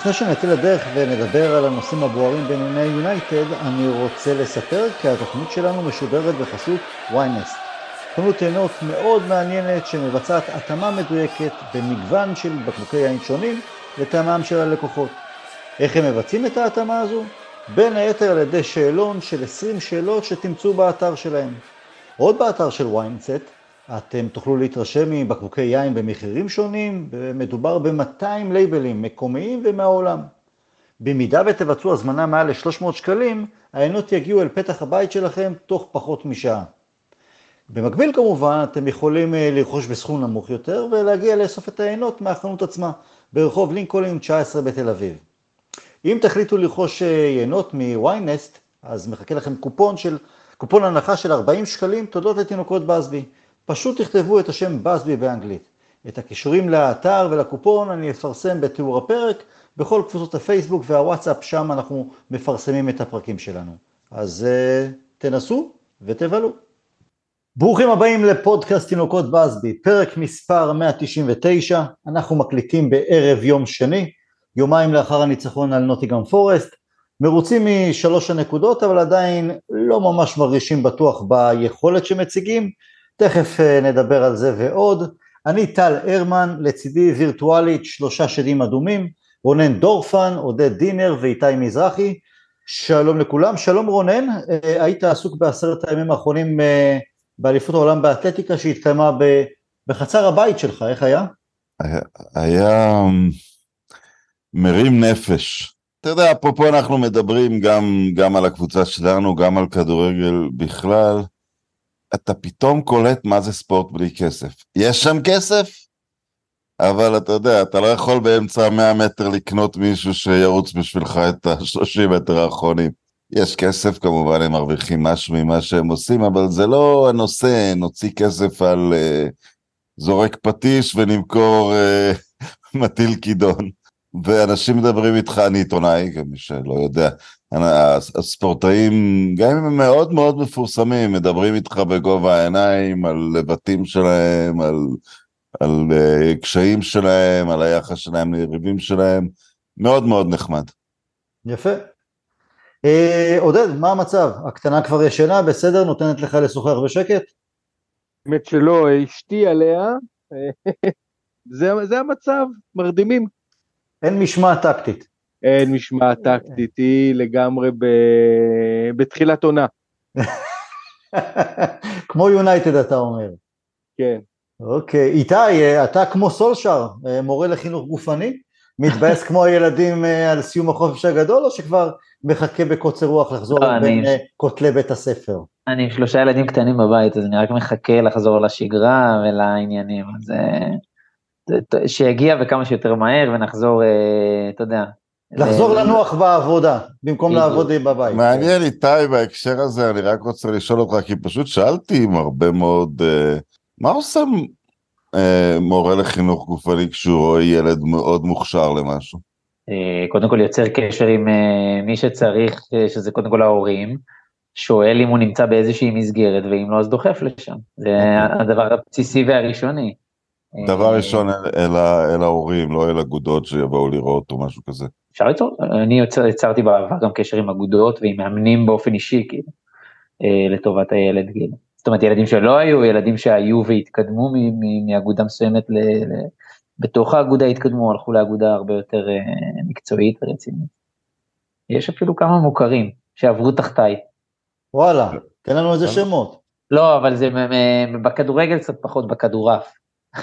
לפני שנצא לדרך ונדבר על הנושאים הבוערים בענייני יונייטד, אני רוצה לספר כי התוכנית שלנו משודרת בחסות ynet. חנות עינות מאוד מעניינת שמבצעת התאמה מדויקת במגוון של בקבוקי יין שונים לטעמם של הלקוחות. איך הם מבצעים את ההתאמה הזו? בין היתר על ידי שאלון של 20 שאלות שתמצאו באתר שלהם. עוד באתר של ynet אתם תוכלו להתרשם מבקבוקי יין במחירים שונים, ומדובר ב-200 לייבלים מקומיים ומהעולם. במידה ותבצעו הזמנה מעל ל-300 שקלים, העיינות יגיעו אל פתח הבית שלכם תוך פחות משעה. במקביל כמובן, אתם יכולים אה, לרכוש בסכום נמוך יותר ולהגיע לאסוף את העיינות מהחנות עצמה, ברחוב לינקולין 19 בתל אביב. אם תחליטו לרכוש יינות אה, מ-yNest, אז מחכה לכם קופון של, קופון הנחה של 40 שקלים תודות לתינוקות בסבי. פשוט תכתבו את השם בסבי באנגלית. את הכישורים לאתר ולקופון אני אפרסם בתיאור הפרק, בכל קבוצות הפייסבוק והוואטסאפ, שם אנחנו מפרסמים את הפרקים שלנו. אז uh, תנסו ותבלו. ברוכים הבאים לפודקאסט תינוקות בסבי, פרק מספר 199, אנחנו מקליטים בערב יום שני, יומיים לאחר הניצחון על נוטיגרם פורסט, מרוצים משלוש הנקודות אבל עדיין לא ממש מרגישים בטוח ביכולת שמציגים, תכף אה, נדבר על זה ועוד. אני טל הרמן, לצידי וירטואלית שלושה שדים אדומים, רונן דורפן, עודד דינר ואיתי מזרחי. שלום לכולם, שלום רונן, אה, היית עסוק בעשרת הימים האחרונים אה, באליפות העולם באתלטיקה שהתקיימה בחצר הבית שלך, איך היה? היה, היה מרים נפש. אתה יודע, אפרופו אנחנו מדברים גם, גם על הקבוצה שלנו, גם על כדורגל בכלל. אתה פתאום קולט מה זה ספורט בלי כסף. יש שם כסף, אבל אתה יודע, אתה לא יכול באמצע המאה מטר לקנות מישהו שירוץ בשבילך את השלושים מטר האחרונים. יש כסף כמובן, הם מרוויחים משהו ממה שהם עושים, אבל זה לא הנושא, נוציא כסף על uh, זורק פטיש ונמכור uh, מטיל כידון. ואנשים מדברים איתך, אני עיתונאי, גם מי שלא יודע, הספורטאים, גם אם הם מאוד מאוד מפורסמים, מדברים איתך בגובה העיניים על לבטים שלהם, על, על uh, קשיים שלהם, על היחס שלהם ליריבים שלהם, מאוד מאוד נחמד. יפה. אה, עודד, מה המצב? הקטנה כבר ישנה, בסדר? נותנת לך לשוחח בשקט? האמת שלא, אשתי עליה, זה, זה המצב, מרדימים. אין משמעת טקטית. אין משמעת טקטית, היא לגמרי ב... בתחילת עונה. כמו יונייטד אתה אומר. כן. אוקיי, איתי, אתה כמו סולשר, מורה לחינוך גופני? מתבאס כמו הילדים אה, על סיום החופש הגדול, או שכבר מחכה בקוצר רוח לחזור לא, בין אה, כותלי בית הספר? אני עם שלושה ילדים קטנים בבית, אז אני רק מחכה לחזור לשגרה ולעניינים, אז אה, שיגיע וכמה שיותר מהר ונחזור, אתה יודע. לחזור לנוח בעבודה, במקום לעבוד בבית. מעניין איתי בהקשר הזה, אני רק רוצה לשאול אותך, כי פשוט שאלתי עם הרבה מאוד, מה עושה אה, מורה לחינוך גופני כשהוא רואה ילד מאוד מוכשר למשהו? אה, קודם כל יוצר קשר עם אה, מי שצריך, שזה קודם כל ההורים, שואל אם הוא נמצא באיזושהי מסגרת, ואם לא אז דוחף לשם. זה אוקיי. הדבר הבסיסי והראשוני. דבר ראשון אל ההורים, לא אל אגודות שיבואו לראות או משהו כזה. אפשר ליצור, אני יוצר, יצרתי בעבר גם קשר עם אגודות ועם מאמנים באופן אישי, כאילו, לטובת הילד, כאילו. זאת אומרת ילדים שלא היו, ילדים שהיו והתקדמו מאגודה מסוימת ל, ל, בתוך האגודה התקדמו, הלכו לאגודה הרבה יותר uh, מקצועית ורצינית. יש אפילו כמה מוכרים שעברו תחתיי. וואלה, תן לנו איזה שמות. לא, אבל זה בכדורגל קצת פחות, בכדורעף.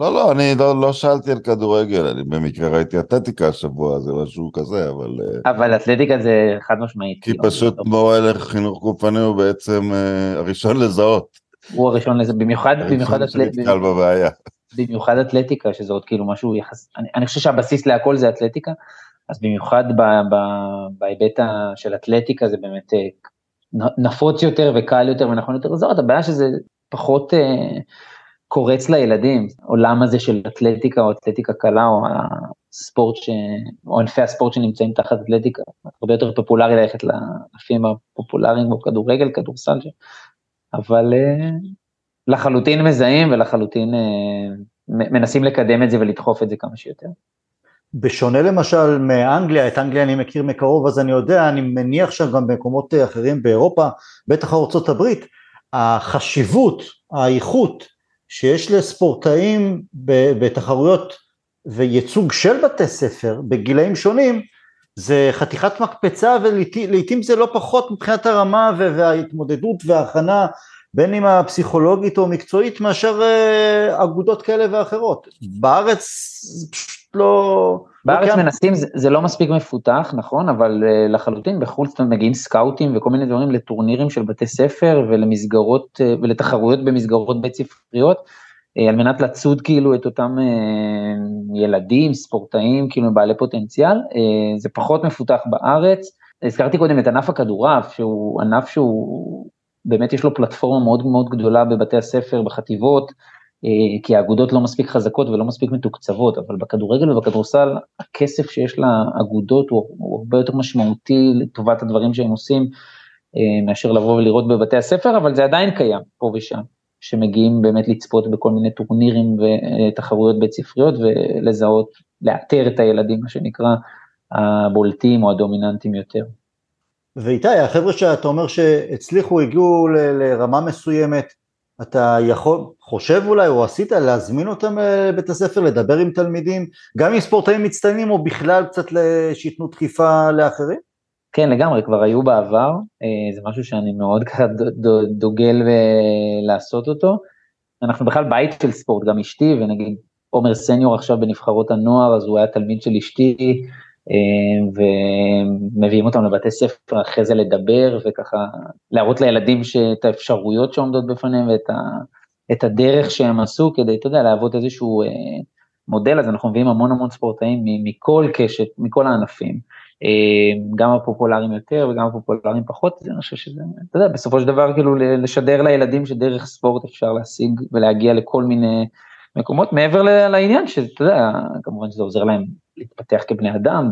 לא, לא, אני לא, לא שאלתי על כדורגל, אני במקרה ראיתי אתלטיקה השבוע, זה משהו כזה, אבל... אה, אבל אתלטיקה זה חד משמעית. כי פשוט לא... מורה לחינוך גופני הוא בעצם uh, הראשון לזהות. הוא הראשון לזהות, במיוחד, במיוחד אתלטיקה. בבעיה. במיוחד אתלטיקה, שזה עוד כאילו משהו יחס... אני, אני חושב שהבסיס להכל זה אתלטיקה, אז במיוחד בהיבט של אתלטיקה זה באמת אה, נפוץ יותר וקל יותר ונכון יותר לזהות, הבעיה שזה פחות... קורץ לילדים, עולם הזה של אתלטיקה או אתלטיקה קלה או הספורט, ש... או ענפי הספורט שנמצאים תחת אתלטיקה, הרבה יותר פופולרי ללכת לענפים הפופולריים כמו כדורגל, כדורסל, אבל אה, לחלוטין מזהים ולחלוטין אה, מנסים לקדם את זה ולדחוף את זה כמה שיותר. בשונה למשל מאנגליה, את אנגליה אני מכיר מקרוב אז אני יודע, אני מניח שגם במקומות אחרים באירופה, בטח הברית, החשיבות, האיכות שיש לספורטאים בתחרויות וייצוג של בתי ספר בגילאים שונים, זה חתיכת מקפצה ולעיתים זה לא פחות מבחינת הרמה וההתמודדות וההכנה בין אם הפסיכולוגית או מקצועית מאשר אה, אגודות כאלה ואחרות. בארץ זה פשוט לא... בארץ לא מנסים, זה, זה לא מספיק מפותח, נכון, אבל uh, לחלוטין בחו"ל מגיעים סקאוטים וכל מיני דברים לטורנירים של בתי ספר ולמסגרות uh, ולתחרויות במסגרות בית ספריות, uh, על מנת לצוד כאילו את אותם uh, ילדים, ספורטאים, כאילו בעלי פוטנציאל, uh, זה פחות מפותח בארץ. הזכרתי קודם את ענף הכדורעף, שהוא ענף שהוא באמת יש לו פלטפורמה מאוד מאוד גדולה בבתי הספר, בחטיבות, כי האגודות לא מספיק חזקות ולא מספיק מתוקצבות, אבל בכדורגל ובכדורסל הכסף שיש לאגודות הוא, הוא הרבה יותר משמעותי לטובת הדברים שהם עושים, אה, מאשר לבוא ולראות בבתי הספר, אבל זה עדיין קיים פה ושם, שמגיעים באמת לצפות בכל מיני טורנירים ותחרויות בית ספריות ולזהות, לאתר את הילדים, מה שנקרא, הבולטים או הדומיננטיים יותר. ואיתי, החבר'ה שאתה אומר שהצליחו, הגיעו לרמה מסוימת, אתה יכול, חושב אולי, או עשית להזמין אותם אה, לבית הספר, לדבר עם תלמידים, גם עם ספורטאים מצטיינים, או בכלל קצת שייתנו דחיפה לאחרים? כן, לגמרי, כבר היו בעבר, אה, זה משהו שאני מאוד ככה דוגל לעשות אותו. אנחנו בכלל בית של ספורט, גם אשתי, ונגיד עומר סניור עכשיו בנבחרות הנוער, אז הוא היה תלמיד של אשתי, אה, ומביאים אותם לבתי ספר אחרי זה לדבר וככה להראות לילדים את האפשרויות שעומדות בפניהם ואת ה, את הדרך שהם עשו כדי, אתה יודע, להוות איזשהו אה, מודל, אז אנחנו מביאים המון המון ספורטאים מכל קשת, מכל הענפים, אה, גם הפופולריים יותר וגם הפופולריים פחות, אני חושב שזה, אתה יודע, בסופו של דבר כאילו לשדר לילדים שדרך ספורט אפשר להשיג ולהגיע לכל מיני מקומות, מעבר לעניין שאתה יודע, כמובן שזה עוזר להם להתפתח כבני אדם,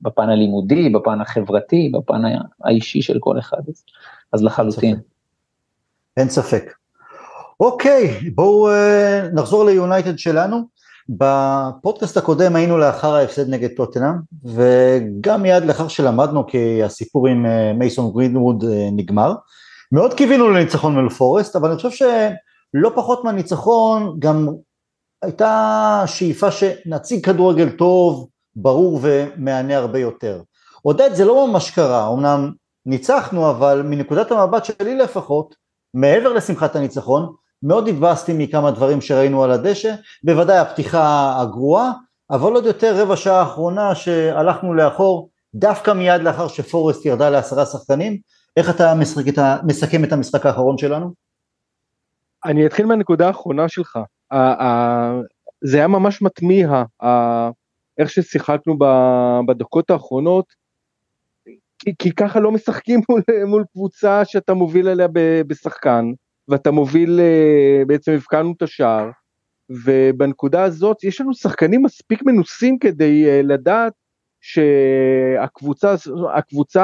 בפן הלימודי, בפן החברתי, בפן האישי של כל אחד, אז לחלוטין. אין ספק. אוקיי, בואו uh, נחזור ליונייטד שלנו. בפודקאסט הקודם היינו לאחר ההפסד נגד טוטנאם, וגם מיד לאחר שלמדנו כי הסיפור עם uh, מייסון גרינווד uh, נגמר. מאוד קיווינו לניצחון מול פורסט, אבל אני חושב שלא פחות מהניצחון גם הייתה שאיפה שנציג כדורגל טוב, ברור ומהנה הרבה יותר. עודד זה לא ממש קרה, אמנם ניצחנו אבל מנקודת המבט שלי לפחות, מעבר לשמחת הניצחון, מאוד התבאסתי מכמה דברים שראינו על הדשא, בוודאי הפתיחה הגרועה, אבל עוד יותר רבע שעה האחרונה שהלכנו לאחור, דווקא מיד לאחר שפורסט ירדה לעשרה שחקנים, איך אתה מסכם את המשחק האחרון שלנו? אני אתחיל מהנקודה האחרונה שלך. זה היה ממש מתמיה, איך ששיחקנו בדקות האחרונות, כי, כי ככה לא משחקים מול, מול קבוצה שאתה מוביל עליה בשחקן, ואתה מוביל, אה, בעצם הבקענו את השער, ובנקודה הזאת יש לנו שחקנים מספיק מנוסים כדי אה, לדעת שהקבוצה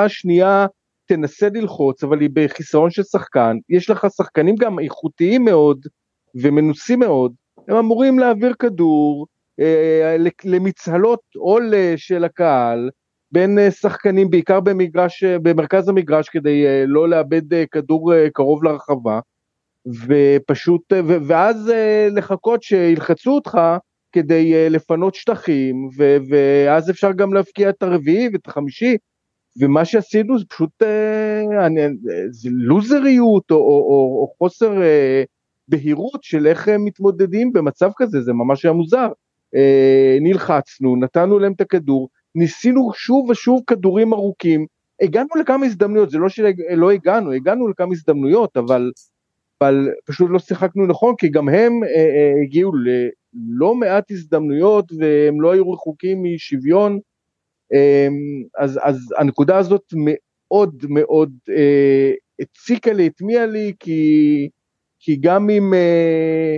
השנייה תנסה ללחוץ, אבל היא בחיסרון של שחקן, יש לך שחקנים גם איכותיים מאוד ומנוסים מאוד, הם אמורים להעביר כדור אה, למצהלות עול של הקהל, בין אה, שחקנים, בעיקר במגרש, אה, במרכז המגרש, כדי אה, לא לאבד כדור קרוב לרחבה, ופשוט, ואז לחכות שילחצו אותך כדי לפנות שטחים, ואז אפשר גם להפקיע את הרביעי ואת החמישי, ומה שעשינו זה פשוט זה לוזריות או, או, או, או חוסר בהירות של איך הם מתמודדים במצב כזה, זה ממש היה מוזר. נלחצנו, נתנו להם את הכדור, ניסינו שוב ושוב כדורים ארוכים, הגענו לכמה הזדמנויות, זה לא שלא הגענו, הגענו לכמה הזדמנויות, אבל, אבל פשוט לא שיחקנו נכון, כי גם הם אה, אה, הגיעו ללא מעט הזדמנויות והם לא היו רחוקים משוויון, אה, אז, אז הנקודה הזאת מאוד מאוד אה, הציקה לי, הטמיעה לי, כי, כי גם אם... אה,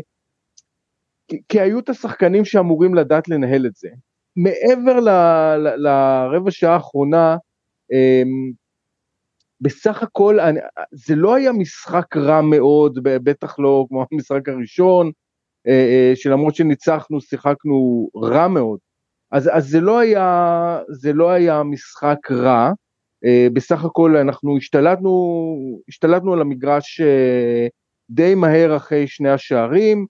כי, היו את השחקנים שאמורים לדעת לנהל את זה. מעבר ל, ל, לרבע שעה האחרונה, אמ, בסך הכל אני, זה לא היה משחק רע מאוד, בטח לא כמו המשחק הראשון, אה, אה, שלמרות שניצחנו שיחקנו רע מאוד, אז, אז זה, לא היה, זה לא היה משחק רע, בסך הכל אנחנו השתלטנו, השתלטנו על המגרש די מהר אחרי שני השערים,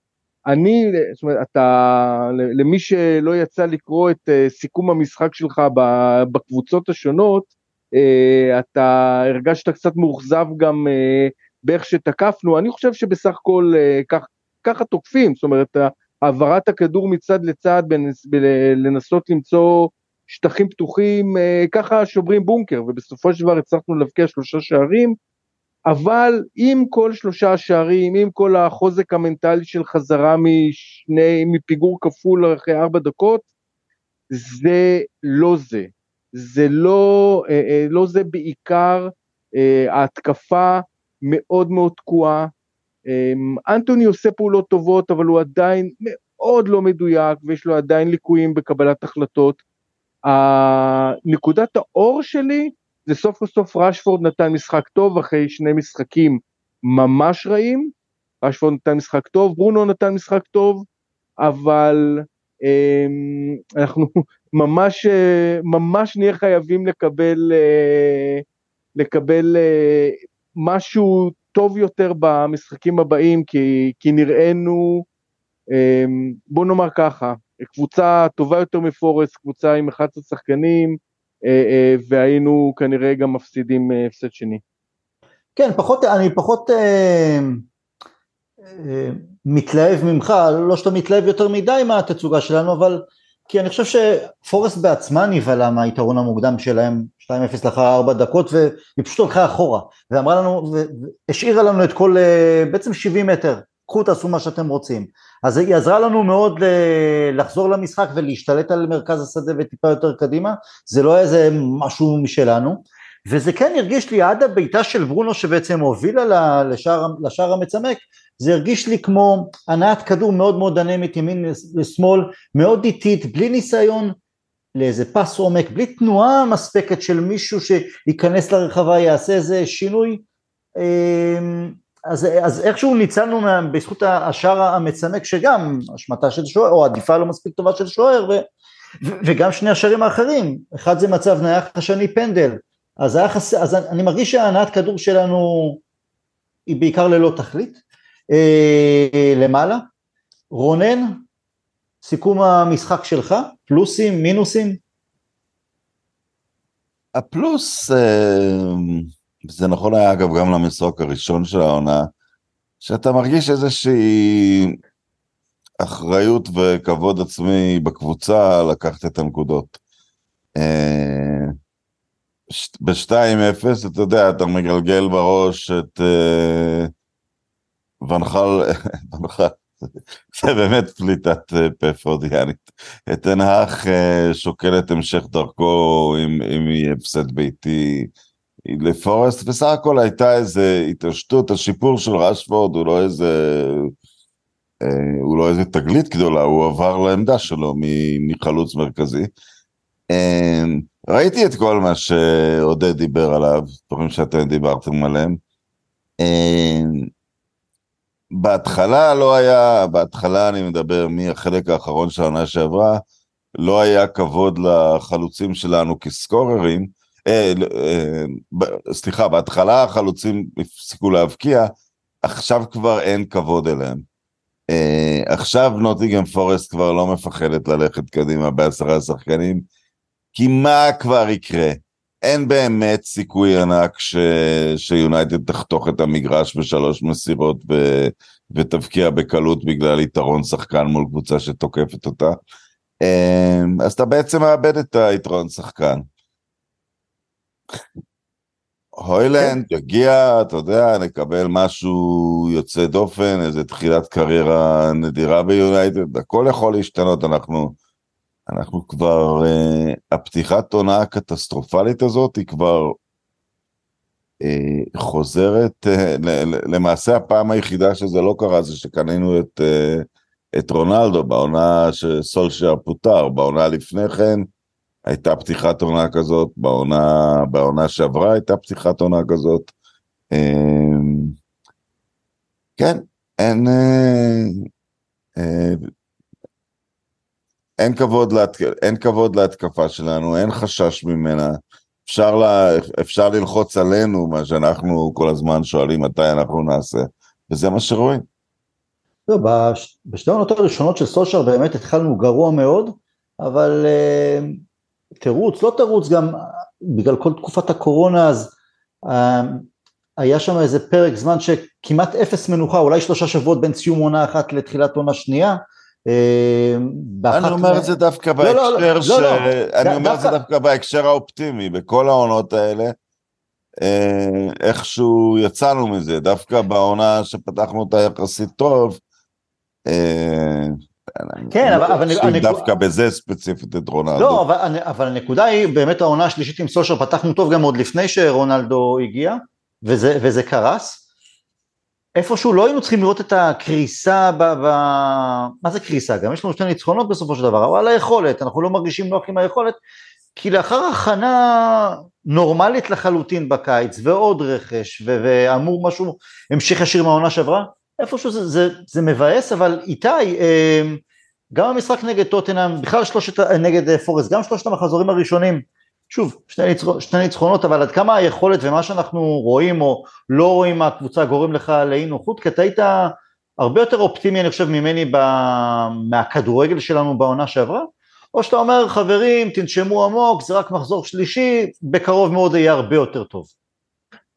אני, זאת אומרת, אתה, למי שלא יצא לקרוא את אה, סיכום המשחק שלך בקבוצות השונות, אה, אתה הרגשת קצת מאוכזב גם אה, באיך שתקפנו, אני חושב שבסך הכל כך, ככה תוקפים, זאת אומרת, העברת הכדור מצד לצד, לנסות למצוא שטחים פתוחים, ככה שוברים בונקר, ובסופו של דבר הצלחנו להבקיע שלושה שערים, אבל עם כל שלושה שערים, עם כל החוזק המנטלי של חזרה משני, מפיגור כפול אחרי ארבע דקות, זה לא זה. זה לא, אה, אה, לא זה בעיקר, אה, ההתקפה מאוד מאוד תקועה. אנטוני עושה פעולות טובות, אבל הוא עדיין מאוד לא מדויק, ויש לו עדיין ליקויים בקבלת החלטות. נקודת האור שלי, זה סוף כל רשפורד נתן משחק טוב אחרי שני משחקים ממש רעים, רשפורד נתן משחק טוב, ברונו נתן משחק טוב, אבל אה, אנחנו ממש, אה, ממש נהיה חייבים לקבל, אה, לקבל אה, משהו טוב יותר במשחקים הבאים, כי, כי נראינו, אה, בוא נאמר ככה, קבוצה טובה יותר מפורסט, קבוצה עם 11 שחקנים, והיינו כנראה גם מפסידים אה, הפסד שני. כן, פחות, אני פחות אה, אה, מתלהב ממך, לא שאתה מתלהב יותר מדי מהתצוגה שלנו, אבל כי אני חושב שפורסט בעצמה נבהלה מהיתרון המוקדם שלהם, 2-0 לאחר 4 דקות, והיא פשוט הלכה אחורה, ואמרה לנו, והשאירה לנו את כל, בעצם 70 מטר, קחו תעשו מה שאתם רוצים. אז היא עזרה לנו מאוד לחזור למשחק ולהשתלט על מרכז השדה וטיפה יותר קדימה, זה לא איזה משהו משלנו, וזה כן הרגיש לי עד הבעיטה של ברונו שבעצם הובילה לשער, לשער המצמק, זה הרגיש לי כמו הנעת כדור מאוד מאוד אנמית ימין לשמאל, מאוד איטית, בלי ניסיון לאיזה פס עומק, בלי תנועה מספקת של מישהו שייכנס לרחבה, יעשה איזה שינוי, אמ, אז, אז איכשהו ניצלנו בזכות השער המצמק שגם השמטה של שוער או עדיפה לא מספיק טובה של שוער ו, ו, וגם שני השערים האחרים, אחד זה מצב נייח, השני פנדל, אז, חס... אז אני מרגיש שהנעת כדור שלנו היא בעיקר ללא תכלית, אה, למעלה. רונן, סיכום המשחק שלך, פלוסים, מינוסים? הפלוס, אה... זה נכון היה אגב גם למשחק הראשון של העונה, שאתה מרגיש איזושהי אחריות וכבוד עצמי בקבוצה לקחת את הנקודות. אה, ב-2-0, אתה יודע, אתה מגלגל בראש את אה, ונחל, זה באמת פליטת אה, פה פרודיאנית. את תנהך שוקל את המשך דרכו אם יהיה הפסד ביתי. לפורסט בסך הכל הייתה איזה התעשתות, השיפור של רשפורד הוא לא איזה, אה, הוא לא איזה תגלית גדולה, הוא עבר לעמדה שלו מחלוץ מרכזי. אה, ראיתי את כל מה שעודד דיבר עליו, דברים שאתם דיברתם עליהם. אה, בהתחלה לא היה, בהתחלה אני מדבר מהחלק האחרון של העונה שעברה, לא היה כבוד לחלוצים שלנו כסקוררים, אה, אה, סליחה, בהתחלה החלוצים הפסיקו להבקיע, עכשיו כבר אין כבוד אליהם. אה, עכשיו נוטיגם פורסט כבר לא מפחדת ללכת קדימה בעשרה שחקנים, כי מה כבר יקרה? אין באמת סיכוי ענק ש... שיונייטד תחתוך את המגרש בשלוש מסירות ו... ותבקיע בקלות בגלל יתרון שחקן מול קבוצה שתוקפת אותה. אז אתה בעצם מאבד את היתרון שחקן. הוילנד כן. יגיע, אתה יודע, נקבל משהו יוצא דופן, איזה תחילת קריירה נדירה ביונייטד, הכל יכול להשתנות, אנחנו, אנחנו כבר, uh, הפתיחת עונה הקטסטרופלית הזאת היא כבר uh, חוזרת, uh, למעשה הפעם היחידה שזה לא קרה זה שקנינו את, uh, את רונלדו בעונה שסולשייר פוטר, בעונה לפני כן, הייתה פתיחת עונה כזאת, בעונה, בעונה שעברה הייתה פתיחת עונה כזאת. אמ, כן, אין... אה, אה, אין כבוד, להתק... אין כבוד להתקפה שלנו, אין חשש ממנה. אפשר, לה... אפשר ללחוץ עלינו, מה שאנחנו כל הזמן שואלים מתי אנחנו נעשה, וזה מה שרואים. לא, בש... בשתי העונות הראשונות של סושר באמת התחלנו גרוע מאוד, אבל uh, תירוץ, לא תירוץ, גם בגלל כל תקופת הקורונה, אז uh, היה שם איזה פרק זמן שכמעט אפס מנוחה, אולי שלושה שבועות בין סיום עונה אחת לתחילת עונה שנייה, אני אומר את זה דווקא בהקשר ש... אני אומר את זה דווקא בהקשר האופטימי, בכל העונות האלה, איכשהו יצאנו מזה, דווקא בעונה שפתחנו אותה יחסית טוב, כן, אבל... אבל אני דווקא בזה ספציפית את רונלדו. לא, אבל, אבל הנקודה היא, באמת העונה השלישית עם סושר, פתחנו טוב גם עוד לפני שרונלדו הגיע, וזה, וזה קרס. איפשהו לא היינו צריכים לראות את הקריסה, ב, ב... מה זה קריסה? גם יש לנו שתי ניצחונות בסופו של דבר, אבל היכולת, אנחנו לא מרגישים נוח עם היכולת, כי לאחר הכנה נורמלית לחלוטין בקיץ, ועוד רכש, ואמור משהו, המשך ישיר מהעונה שעברה, איפשהו זה, זה, זה מבאס, אבל איתי, אה, גם המשחק נגד טוטנאם, בכלל שלושת, נגד פורסט, גם שלושת המחזורים הראשונים, שוב, שני, ניצח, שני ניצחונות, אבל עד כמה היכולת ומה שאנחנו רואים או לא רואים מהקבוצה גורם לך לאי נוחות, כי אתה היית הרבה יותר אופטימי, אני חושב, ממני ב... מהכדורגל שלנו בעונה שעברה, או שאתה אומר, חברים, תנשמו עמוק, זה רק מחזור שלישי, בקרוב מאוד יהיה הרבה יותר טוב.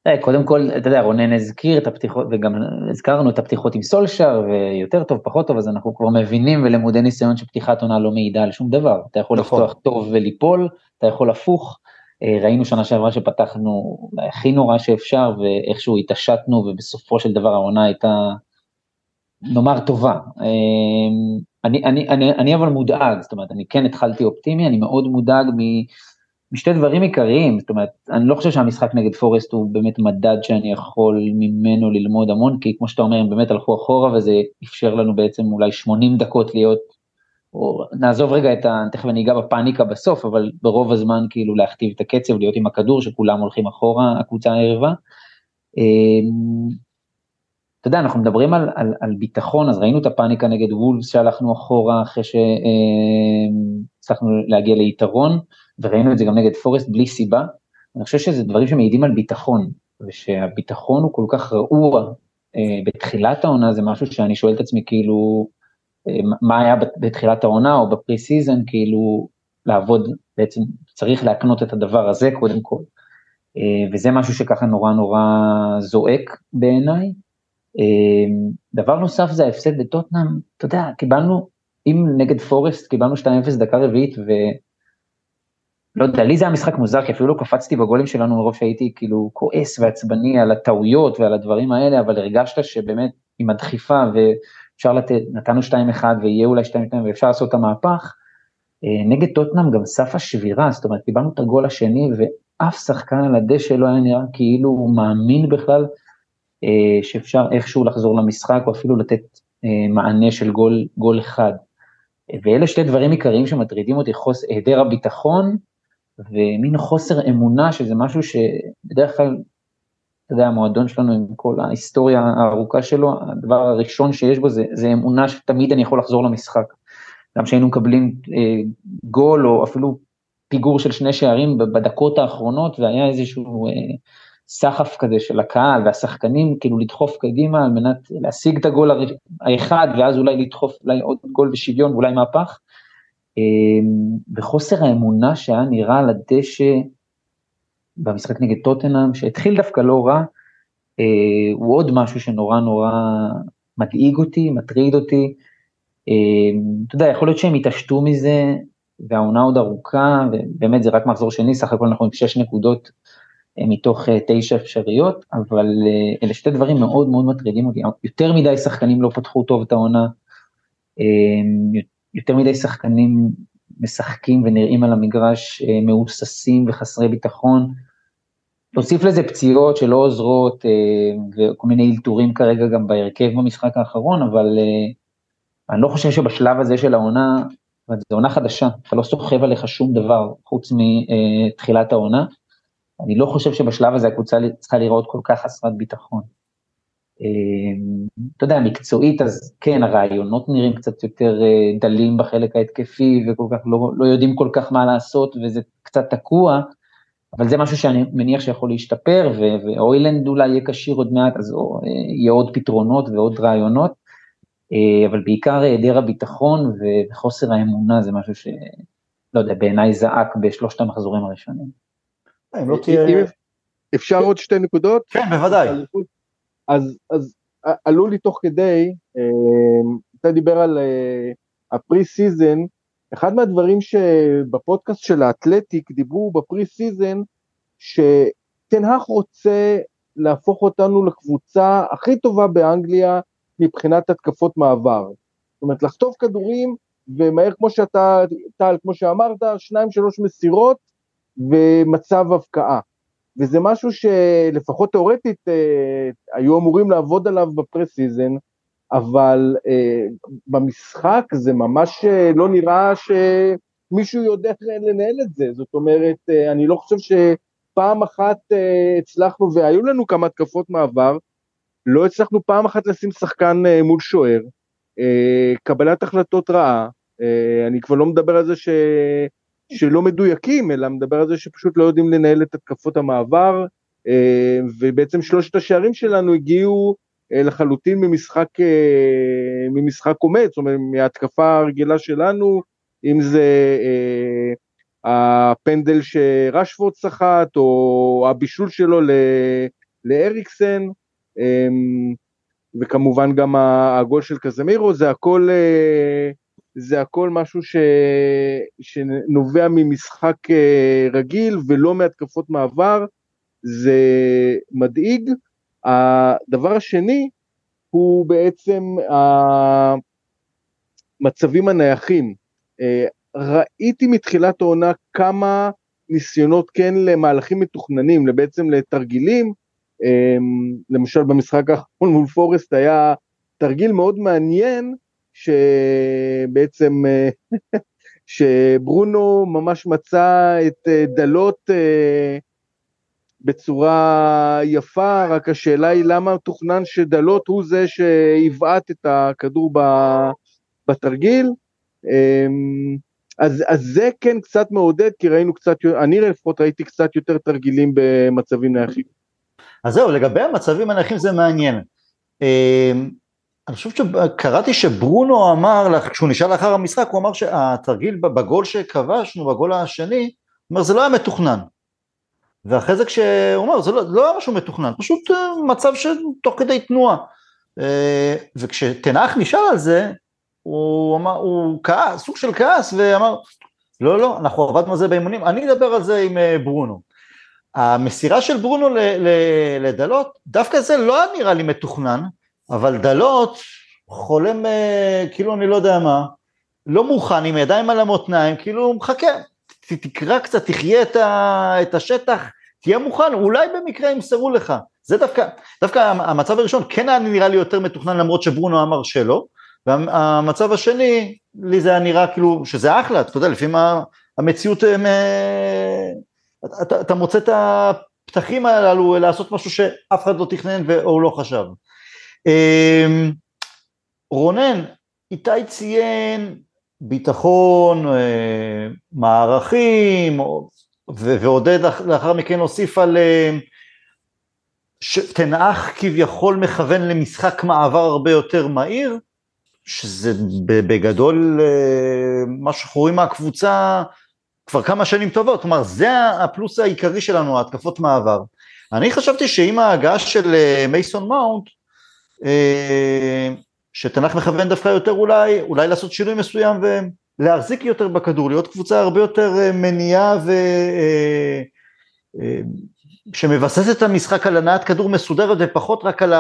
אה, קודם כל, אתה יודע, רונן הזכיר את הפתיחות, וגם הזכרנו את הפתיחות עם סולשר, ויותר טוב, פחות טוב, אז אנחנו כבר מבינים ולמודי ניסיון שפתיחת עונה לא מעידה על שום דבר. אתה יכול נכון. לפתוח טוב וליפול, אתה יכול הפוך. אה, ראינו שנה שעברה שפתחנו הכי נורא שאפשר, ואיכשהו התעשתנו, ובסופו של דבר העונה הייתה, נאמר, טובה. אה, אני, אני, אני, אני אבל מודאג, זאת אומרת, אני כן התחלתי אופטימי, אני מאוד מודאג מ... משתי דברים עיקריים, זאת אומרת, אני לא חושב שהמשחק נגד פורסט הוא באמת מדד שאני יכול ממנו ללמוד המון, כי כמו שאתה אומר, הם באמת הלכו אחורה וזה אפשר לנו בעצם אולי 80 דקות להיות, או נעזוב רגע את ה... תכף אני אגע בפאניקה בסוף, אבל ברוב הזמן כאילו להכתיב את הקצב, להיות עם הכדור, שכולם הולכים אחורה, הקבוצה הערבה. אמ, אתה יודע, אנחנו מדברים על, על, על ביטחון, אז ראינו את הפאניקה נגד וולפס שהלכנו אחורה אחרי שהצלחנו להגיע ליתרון. וראינו את זה גם נגד פורסט בלי סיבה, אני חושב שזה דברים שמעידים על ביטחון, ושהביטחון הוא כל כך רעוע אה, בתחילת העונה, זה משהו שאני שואל את עצמי כאילו, אה, מה היה בתחילת העונה או ב pre-season, כאילו לעבוד, בעצם צריך להקנות את הדבר הזה קודם כל, אה, וזה משהו שככה נורא נורא זועק בעיניי. אה, דבר נוסף זה ההפסד בטוטנאם, אתה יודע, קיבלנו, אם נגד פורסט קיבלנו 2-0 דקה רביעית, ו... לא יודע, לי זה היה משחק מוזר, כי אפילו לא קפצתי בגולים שלנו מרוב שהייתי כאילו כועס ועצבני על הטעויות ועל הדברים האלה, אבל הרגשת שבאמת עם הדחיפה ואפשר לתת, נתנו 2-1 ויהיה אולי 2-2 ואפשר לעשות את המהפך, אה, נגד טוטנאם גם סף השבירה, זאת אומרת, קיבלנו את הגול השני ואף שחקן על הדשא לא היה נראה כאילו הוא מאמין בכלל אה, שאפשר איכשהו לחזור למשחק או אפילו לתת אה, מענה של גול, גול אחד. ואלה שתי דברים עיקריים שמטרידים אותי, חוס, היעדר הביטחון ומין חוסר אמונה, שזה משהו שבדרך כלל, אתה יודע, המועדון שלנו עם כל ההיסטוריה הארוכה שלו, הדבר הראשון שיש בו זה, זה אמונה שתמיד אני יכול לחזור למשחק. גם כשהיינו מקבלים אה, גול או אפילו פיגור של שני שערים בדקות האחרונות, והיה איזשהו אה, סחף כזה של הקהל והשחקנים, כאילו לדחוף קדימה על מנת להשיג את הגול האחד, ואז אולי לדחוף אולי עוד גול בשוויון ואולי מהפך. אמ, וחוסר האמונה שהיה נראה על הדשא במשחק נגד טוטנאם, שהתחיל דווקא לא רע, אה, הוא עוד משהו שנורא נורא מדאיג אותי, מטריד אותי. אמ, אתה יודע, יכול להיות שהם יתעשתו מזה, והעונה עוד ארוכה, ובאמת זה רק מחזור שני, סך הכל אנחנו עם שש נקודות אה, מתוך אה, תשע אפשריות, אבל אלה שתי דברים מאוד מאוד מטרידים אותי. יותר מדי שחקנים לא פתחו טוב את העונה, אמ, יותר מדי שחקנים משחקים ונראים על המגרש אה, מהוססים וחסרי ביטחון. תוסיף לזה פציעות שלא עוזרות אה, וכל מיני אלתורים כרגע גם בהרכב במשחק האחרון, אבל אה, אני לא חושב שבשלב הזה של העונה, זו עונה חדשה, אתה לא סוחב עליך שום דבר חוץ מתחילת העונה. אני לא חושב שבשלב הזה הקבוצה צריכה לראות כל כך חסרת ביטחון. אתה יודע, מקצועית, אז כן, הרעיונות נראים קצת יותר דלים בחלק ההתקפי, וכל כך לא, לא יודעים כל כך מה לעשות, וזה קצת תקוע, אבל זה משהו שאני מניח שיכול להשתפר, ואוילנד אולי יהיה כשיר עוד מעט, אז יהיה עוד פתרונות ועוד רעיונות, אבל בעיקר היעדר הביטחון וחוסר האמונה זה משהו ש... לא יודע, בעיניי זעק בשלושת המחזורים הראשונים. אם לא תהיה... אפשר עוד שתי נקודות? כן, בוודאי. אז, אז עלו לי תוך כדי, אתה דיבר על ה pre-season, אחד מהדברים שבפודקאסט של האתלטיק דיברו ב pre-season, שטן האח רוצה להפוך אותנו לקבוצה הכי טובה באנגליה מבחינת התקפות מעבר. זאת אומרת, לחטוף כדורים ומהר כמו שאתה, טל, כמו שאמרת, שניים שלוש מסירות ומצב הבקעה. וזה משהו שלפחות תאורטית אה, היו אמורים לעבוד עליו ב pre-season, אבל אה, במשחק זה ממש אה, לא נראה שמישהו יודע לנהל את זה, זאת אומרת, אה, אני לא חושב שפעם אחת אה, הצלחנו, והיו לנו כמה התקפות מעבר, לא הצלחנו פעם אחת לשים שחקן אה, מול שוער, אה, קבלת החלטות רעה, אה, אני כבר לא מדבר על זה ש... שלא מדויקים, אלא מדבר על זה שפשוט לא יודעים לנהל את התקפות המעבר, אה, ובעצם שלושת השערים שלנו הגיעו אה, לחלוטין ממשחק, ממשחק עומד, זאת אומרת מההתקפה הרגילה שלנו, אם זה הפנדל שרשפורד סחט, או הבישול שלו לאריקסן, וכמובן גם הגול של קזמירו, זה הכל זה הכל משהו ש... שנובע ממשחק אה, רגיל ולא מהתקפות מעבר, זה מדאיג. הדבר השני הוא בעצם המצבים הנייחים. אה, ראיתי מתחילת העונה כמה ניסיונות כן למהלכים מתוכננים, בעצם לתרגילים, אה, למשל במשחק האחרון מול פורסט היה תרגיל מאוד מעניין, שבעצם, אה, שברונו ממש מצא את אה, דלות אה, בצורה יפה, רק השאלה היא למה תוכנן שדלות הוא זה שיבעט את הכדור בתרגיל. אמ, אז, אז זה כן קצת מעודד, כי ראינו קצת, אני לפחות ראיתי קצת יותר תרגילים במצבים נייחים. אז זהו, לגבי המצבים הנייחים זה מעניין. אני חושב שקראתי שברונו אמר, כשהוא נשאל לאחר המשחק, הוא אמר שהתרגיל בגול שכבשנו, בגול השני, הוא אומר זה לא היה מתוכנן. ואחרי זה כשהוא אומר זה לא, לא היה משהו מתוכנן, פשוט אה, מצב שתוך כדי תנועה. אה, וכשתנח נשאל על זה, הוא אמר, הוא כעס, סוג של כעס, ואמר, לא, לא, אנחנו עבדנו על זה באימונים, אני אדבר על זה עם אה, ברונו. המסירה של ברונו לדלות, דווקא זה לא נראה לי מתוכנן, אבל דלות חולם אה, כאילו אני לא יודע מה, לא מוכן עם ידיים על המותניים, כאילו מחכה, תקרא קצת, תחיה את, ה, את השטח, תהיה מוכן, אולי במקרה ימסרו לך. זה דווקא, דווקא המצב הראשון כן היה נראה לי יותר מתוכנן למרות שברונו אמר שלא, והמצב השני, לי זה היה נראה כאילו, שזה אחלה, אתה יודע, לפעמים המציאות, אה, אתה, אתה מוצא את הפתחים הללו לעשות משהו שאף אחד לא תכנן או לא חשב. אמ, רונן, איתי ציין ביטחון, אה, מערכים, ועודד לאחר מכן הוסיף על אה, שתנאך כביכול מכוון למשחק מעבר הרבה יותר מהיר, שזה בגדול אה, מה שאנחנו רואים מהקבוצה כבר כמה שנים טובות, כלומר זה הפלוס העיקרי שלנו, ההתקפות מעבר. אני חשבתי שעם ההגעה של מייסון מאונט, שתנ"ך מכוון דווקא יותר אולי, אולי לעשות שינוי מסוים ולהחזיק יותר בכדור, להיות קבוצה הרבה יותר אה, מניעה ו... אה, שמבססת את המשחק על הנעת כדור מסודרת ופחות רק על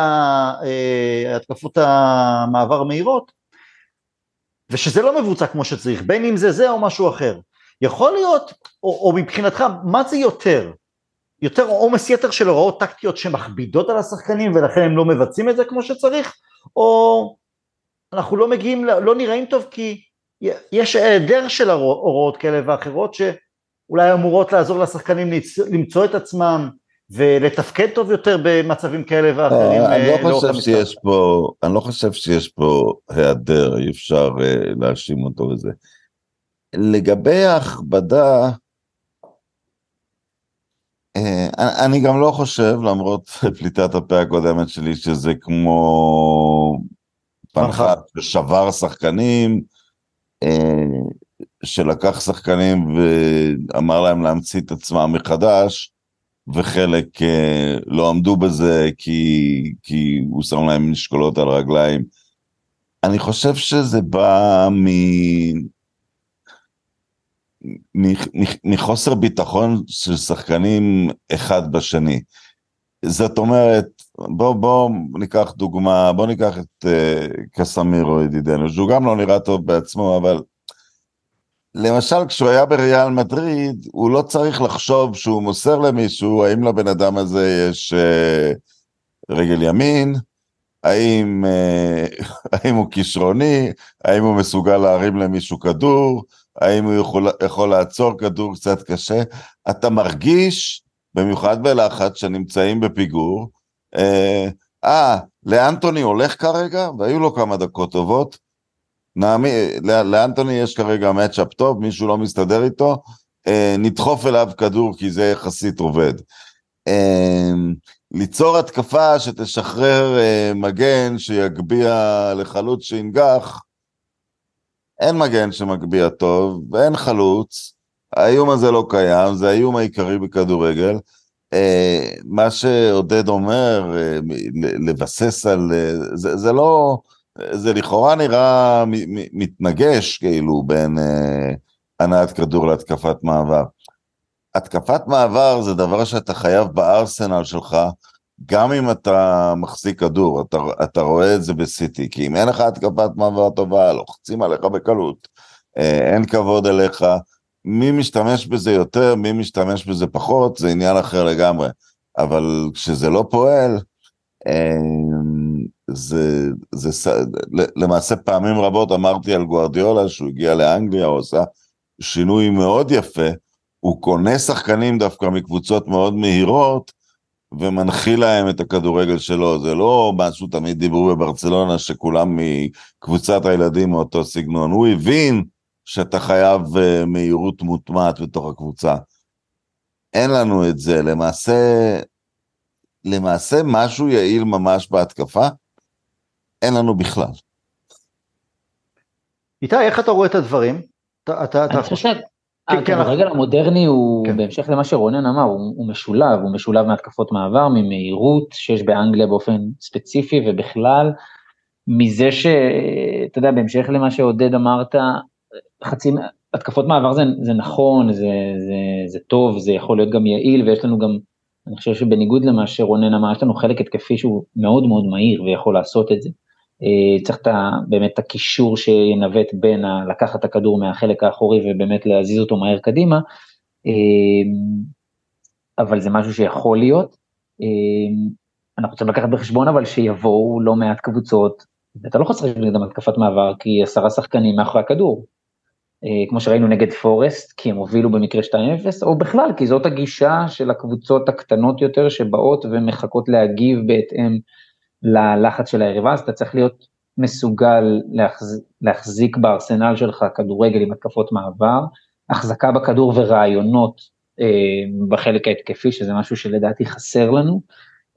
התקפות המעבר מהירות, ושזה לא מבוצע כמו שצריך, בין אם זה זה או משהו אחר. יכול להיות, או, או מבחינתך, מה זה יותר? יותר עומס יתר של הוראות טקטיות שמכבידות על השחקנים ולכן הם לא מבצעים את זה כמו שצריך, או אנחנו לא מגיעים, לא נראים טוב כי יש היעדר של הוראות כאלה ואחרות שאולי אמורות לעזור לשחקנים למצוא את עצמם, ולתפקד טוב יותר במצבים כאלה ואחרים לא, אני אה, לא לאורך חושב. שיש פה, אני לא חושב שיש פה היעדר, אי אפשר אה, להאשים אותו בזה. לגבי ההכבדה, אה, אני- אני גם לא חושב, למרות פליטת הפה הקודמת שלי, שזה כמו פנחת ששבר שחקנים, אה, שלקח שחקנים ואמר להם להמציא את עצמם מחדש, וחלק אה, לא עמדו בזה כי, כי הוא שם להם משקולות על הרגליים. אני חושב שזה בא מ... מחוסר ביטחון של שחקנים אחד בשני. זאת אומרת, בוא, בוא ניקח דוגמה, בוא ניקח את uh, קסמירו ידידנו, שהוא גם לא נראה טוב בעצמו, אבל למשל כשהוא היה בריאל מדריד, הוא לא צריך לחשוב שהוא מוסר למישהו, האם לבן אדם הזה יש uh, רגל ימין, האם, uh, האם הוא כישרוני, האם הוא מסוגל להרים למישהו כדור, האם הוא יכול, יכול לעצור כדור קצת קשה. אתה מרגיש, במיוחד בלחץ, שנמצאים בפיגור, אה, אה, לאנטוני הולך כרגע, והיו לו כמה דקות טובות. נעמי, לא- לאנטוני יש כרגע מצ'אפ טוב, מישהו לא מסתדר איתו, אה, נדחוף אליו כדור כי זה יחסית עובד. אה, ליצור התקפה שתשחרר אה, מגן שיגביה לחלוץ שינגח, אין מגן שמגביה טוב, ואין חלוץ, האיום הזה לא קיים, זה האיום העיקרי בכדורגל. אה, מה שעודד אומר, אה, לבסס על... אה, זה, זה לא... זה לכאורה נראה מ- מ- מתנגש, כאילו, בין אה, הנעת כדור להתקפת מעבר. התקפת מעבר זה דבר שאתה חייב בארסנל שלך, גם אם אתה מחזיק כדור, אתה, אתה רואה את זה בסיטי, כי אם אין לך התקפת מעבר טובה, לוחצים עליך בקלות, אה, אין כבוד אליך, מי משתמש בזה יותר, מי משתמש בזה פחות, זה עניין אחר לגמרי. אבל כשזה לא פועל, אה, זה, זה, למעשה פעמים רבות אמרתי על גוארדיולה שהוא הגיע לאנגליה, הוא עשה שינוי מאוד יפה, הוא קונה שחקנים דווקא מקבוצות מאוד מהירות, ומנחיל להם את הכדורגל שלו, זה לא משהו, תמיד דיברו בברצלונה שכולם מקבוצת הילדים מאותו סגנון, הוא הבין שאתה חייב uh, מהירות מוטמעת בתוך הקבוצה. אין לנו את זה, למעשה, למעשה משהו יעיל ממש בהתקפה, אין לנו בכלל. איתי, איך אתה רואה את הדברים? אתה, אתה, אתה אני חושב כן, כן, שהכדורגל המודרני הוא, כן. בהמשך למה שרונן אמר, הוא, הוא משולב, הוא משולב מהתקפות מעבר, ממהירות שיש באנגליה באופן ספציפי, ובכלל מזה שאתה יודע, בהמשך למה שעודד אמרת, חצי, התקפות מעבר זה, זה נכון, זה, זה, זה טוב, זה יכול להיות גם יעיל, ויש לנו גם, אני חושב שבניגוד למה שרונן אמר, יש לנו חלק התקפי שהוא מאוד מאוד מהיר ויכול לעשות את זה. אה, צריך את באמת את הקישור שינווט בין ה, לקחת את הכדור מהחלק האחורי ובאמת להזיז אותו מהר קדימה, אה, אבל זה משהו שיכול להיות. אה, אנחנו צריכים לקחת בחשבון אבל שיבואו לא מעט קבוצות, ואתה לא חסר נגדם התקפת מעבר כי עשרה שחקנים מאחורי הכדור, כמו שראינו נגד פורסט, כי הם הובילו במקרה 2-0, או בכלל, כי זאת הגישה של הקבוצות הקטנות יותר שבאות ומחכות להגיב בהתאם ללחץ של היריבה, אז אתה צריך להיות מסוגל להחז... להחזיק בארסנל שלך כדורגל עם התקפות מעבר, החזקה בכדור ורעיונות אה, בחלק ההתקפי, שזה משהו שלדעתי חסר לנו.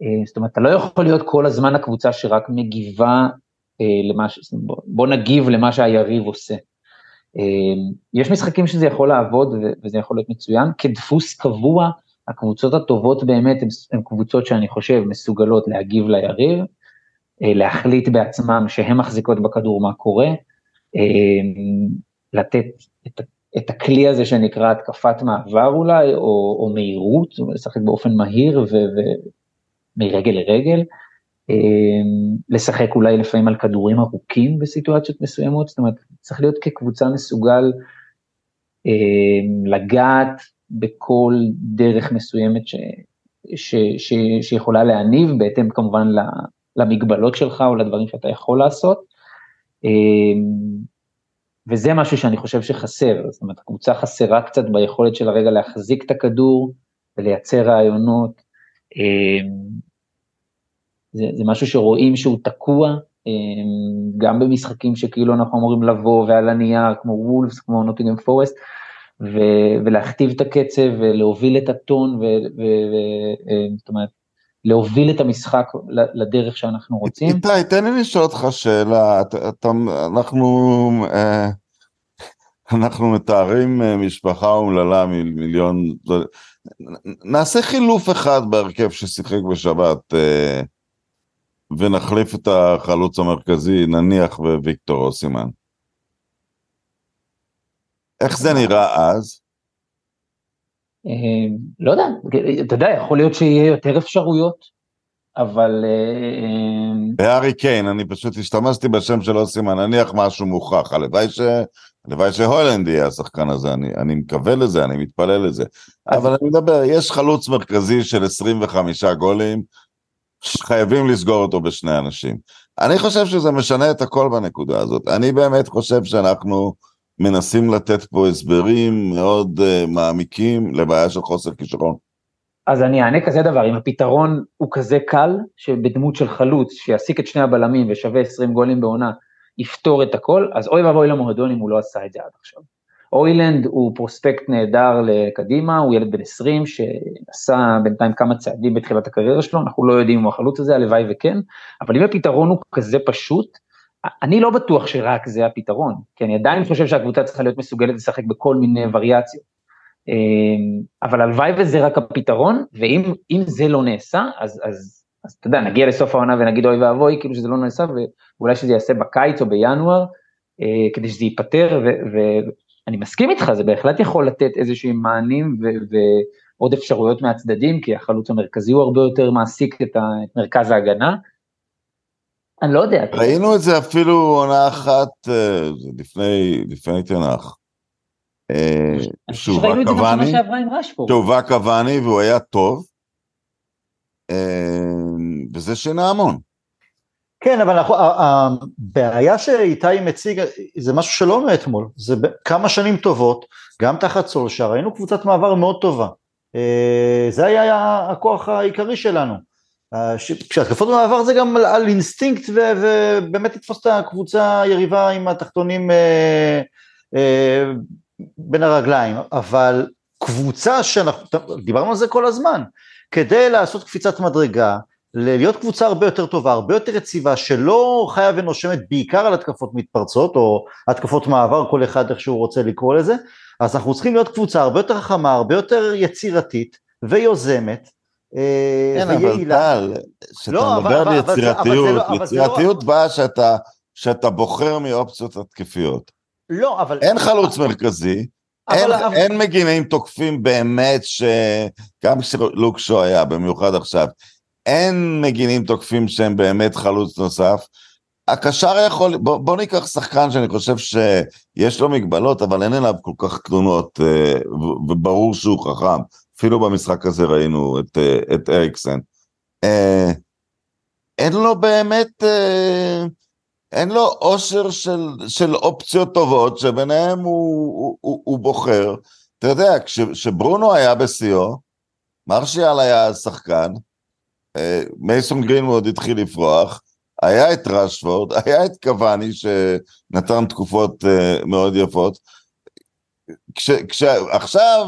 אה, זאת אומרת, אתה לא יכול להיות כל הזמן הקבוצה שרק מגיבה אה, למה ש... בוא, בוא נגיב למה שהיריב עושה. אה, יש משחקים שזה יכול לעבוד וזה יכול להיות מצוין, כדפוס קבוע, הקבוצות הטובות באמת הן קבוצות שאני חושב מסוגלות להגיב ליריב, אה, להחליט בעצמם שהן מחזיקות בכדור מה קורה, אה, לתת את, את הכלי הזה שנקרא התקפת מעבר אולי, או, או מהירות, לשחק באופן מהיר ומרגל לרגל, לשחק אולי לפעמים על כדורים ארוכים בסיטואציות מסוימות, זאת אומרת, צריך להיות כקבוצה מסוגל לגעת בכל דרך מסוימת ש, ש, ש, שיכולה להניב, בהתאם כמובן למגבלות שלך או לדברים שאתה יכול לעשות. וזה משהו שאני חושב שחסר, זאת אומרת, הקבוצה חסרה קצת ביכולת של הרגע להחזיק את הכדור ולייצר רעיונות, זה, זה משהו שרואים שהוא תקוע, גם במשחקים שכאילו אנחנו אמורים לבוא ועל הנייר, כמו וולפס, כמו נוטינגרם פורסט, ולהכתיב את הקצב ולהוביל את הטון, זאת אומרת, להוביל את המשחק לדרך שאנחנו רוצים. איתי, תן לי לשאול אותך שאלה, אתה, אנחנו, אה, אנחנו מתארים אה, משפחה אומללה מיליון, נעשה חילוף אחד בהרכב ששיחק בשבת, אה, ונחליף את החלוץ המרכזי, נניח וויקטור אוסימן. איך זה נראה אז? אה, לא יודע, אתה יודע, יכול להיות שיהיה יותר אפשרויות, אבל... והארי אה, קיין, אני פשוט השתמשתי בשם של אוסימן, נניח משהו מוכח, הלוואי ש... הלוואי שהולנד יהיה השחקן הזה, אני, אני מקווה לזה, אני מתפלל לזה. אבל אני מדבר, יש חלוץ מרכזי של 25 גולים, חייבים לסגור אותו בשני אנשים. אני חושב שזה משנה את הכל בנקודה הזאת. אני באמת חושב שאנחנו מנסים לתת פה הסברים מאוד uh, מעמיקים לבעיה של חוסר כישרון. אז אני אענה כזה דבר, אם הפתרון הוא כזה קל, שבדמות של חלוץ שיעסיק את שני הבלמים ושווה 20 גולים בעונה, יפתור את הכל, אז אוי ואבוי למועדון אם הוא לא עשה את זה עד עכשיו. אוילנד הוא פרוספקט נהדר לקדימה, הוא ילד בן 20 שעשה בינתיים כמה צעדים בתחילת הקריירה שלו, אנחנו לא יודעים אם הוא החלוץ הזה, הלוואי וכן, אבל אם הפתרון הוא כזה פשוט, אני לא בטוח שרק זה הפתרון, כי אני עדיין חושב שהקבוצה צריכה להיות מסוגלת לשחק בכל מיני וריאציות. אמ, אבל הלוואי וזה רק הפתרון, ואם זה לא נעשה, אז, אז, אז אתה יודע, נגיע לסוף העונה ונגיד אוי ואבוי, כאילו שזה לא נעשה, ואולי שזה ייעשה בקיץ או בינואר, אה, כדי שזה ייפתר, ואני מסכים איתך, זה בהחלט יכול לתת איזשהם מענים ועוד אפשרויות מהצדדים, כי החלוץ המרכזי הוא הרבה יותר מעסיק את, את מרכז ההגנה. אני לא יודע. ראינו את זה אפילו עונה אחת אה, לפני, לפני תנח. שובה קוואני, שובה קוואני והוא היה טוב, אה, וזה שינה המון. כן, אבל אנחנו, הבעיה שאיתי מציג זה משהו שלא מאתמול, זה כמה שנים טובות, גם תחת סולשר, היינו קבוצת מעבר מאוד טובה. אה, זה היה הכוח העיקרי שלנו. כשהתקפות במעבר זה גם על אינסטינקט ובאמת לתפוס את הקבוצה היריבה עם התחתונים אה, אה, בין הרגליים, אבל קבוצה שאנחנו, דיברנו על זה כל הזמן, כדי לעשות קפיצת מדרגה, להיות קבוצה הרבה יותר טובה, הרבה יותר יציבה, שלא חיה ונושמת בעיקר על התקפות מתפרצות, או התקפות מעבר, כל אחד איך שהוא רוצה לקרוא לזה, אז אנחנו צריכים להיות קבוצה הרבה יותר חכמה, הרבה יותר יצירתית ויוזמת, אה, כן, אבל טל, כשאתה לא, מדבר על יצירתיות, לא- יצירתיות באה שאתה בוחר מאופציות התקפיות. לא, אבל... אין חלוץ מרכזי, אין, אבל... אין מגינים תוקפים באמת, שגם כשלוקשו היה, במיוחד עכשיו, אין מגינים תוקפים שהם באמת חלוץ נוסף. הקשר יכול, בוא, בוא ניקח שחקן שאני חושב שיש לו מגבלות, אבל אין אליו כל כך תלונות, אה, וברור שהוא חכם. אפילו במשחק הזה ראינו את, אה, את אריקסן. אה, אין לו באמת, אין לו אושר של, של אופציות טובות, שביניהם הוא, הוא, הוא, הוא בוחר. אתה יודע, כשברונו היה בשיאו, מרשיאל היה שחקן, מייסון גרינווד התחיל לפרוח, היה את רשפורד, היה את קוואני שנתן תקופות uh, מאוד יפות. כש, כשעכשיו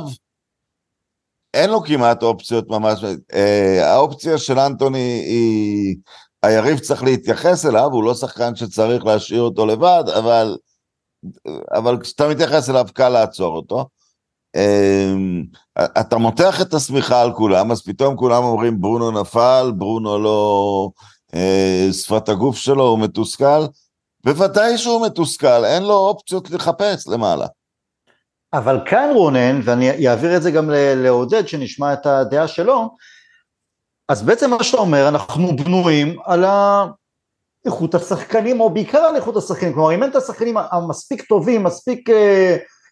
אין לו כמעט אופציות ממש, uh, האופציה של אנטוני היא, היריב צריך להתייחס אליו, הוא לא שחקן שצריך להשאיר אותו לבד, אבל, אבל כשאתה מתייחס אליו קל לעצור אותו. אמ, אתה מותח את השמיכה על כולם, אז פתאום כולם אומרים ברונו נפל, ברונו לא... אה, שפת הגוף שלו, הוא מתוסכל. בוודאי שהוא מתוסכל, אין לו אופציות לחפש למעלה. אבל כאן רונן, ואני אעביר את זה גם לעודד, שנשמע את הדעה שלו, אז בעצם מה שאתה אומר, אנחנו בנויים על איכות השחקנים, או בעיקר על איכות השחקנים, כלומר אם אין את השחקנים המספיק טובים, מספיק uh,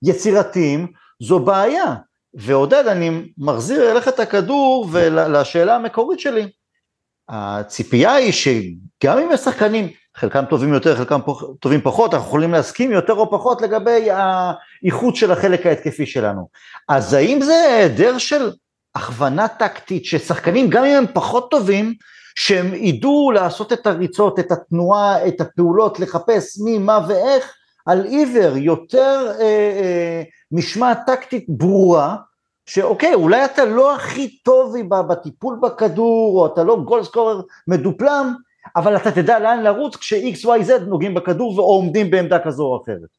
יצירתיים, זו בעיה. ועודד, אני מחזיר אליך את הכדור ולשאלה המקורית שלי. הציפייה היא שגם אם יש שחקנים, חלקם טובים יותר, חלקם טובים פחות, אנחנו יכולים להסכים יותר או פחות לגבי האיכות של החלק ההתקפי שלנו. אז האם זה היעדר של הכוונה טקטית, ששחקנים, גם אם הם פחות טובים, שהם ידעו לעשות את הריצות, את התנועה, את הפעולות, לחפש מי, מה ואיך, על עיוור, יותר אה, אה, משמעת טקטית ברורה, שאוקיי, אולי אתה לא הכי טוב בטיפול בכדור, או אתה לא גול סקורר מדופלם, אבל אתה תדע לאן לרוץ כש-X, Y, Z נוגעים בכדור או עומדים בעמדה כזו או אחרת.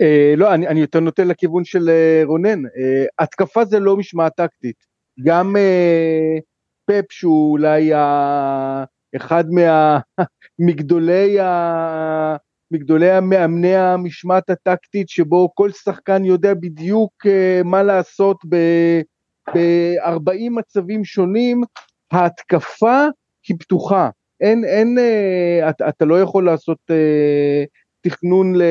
אה, לא, אני, יותר נוטה לכיוון של אה, רונן. אה, התקפה זה לא משמעת טקטית. גם פפ שהוא אולי. אחד מה... מגדולי, ה... מגדולי המאמני המשמעת הטקטית שבו כל שחקן יודע בדיוק מה לעשות ב-40 מצבים שונים, ההתקפה היא פתוחה. אין, אין, אה, אתה, אתה לא יכול לעשות אה, תכנון ל...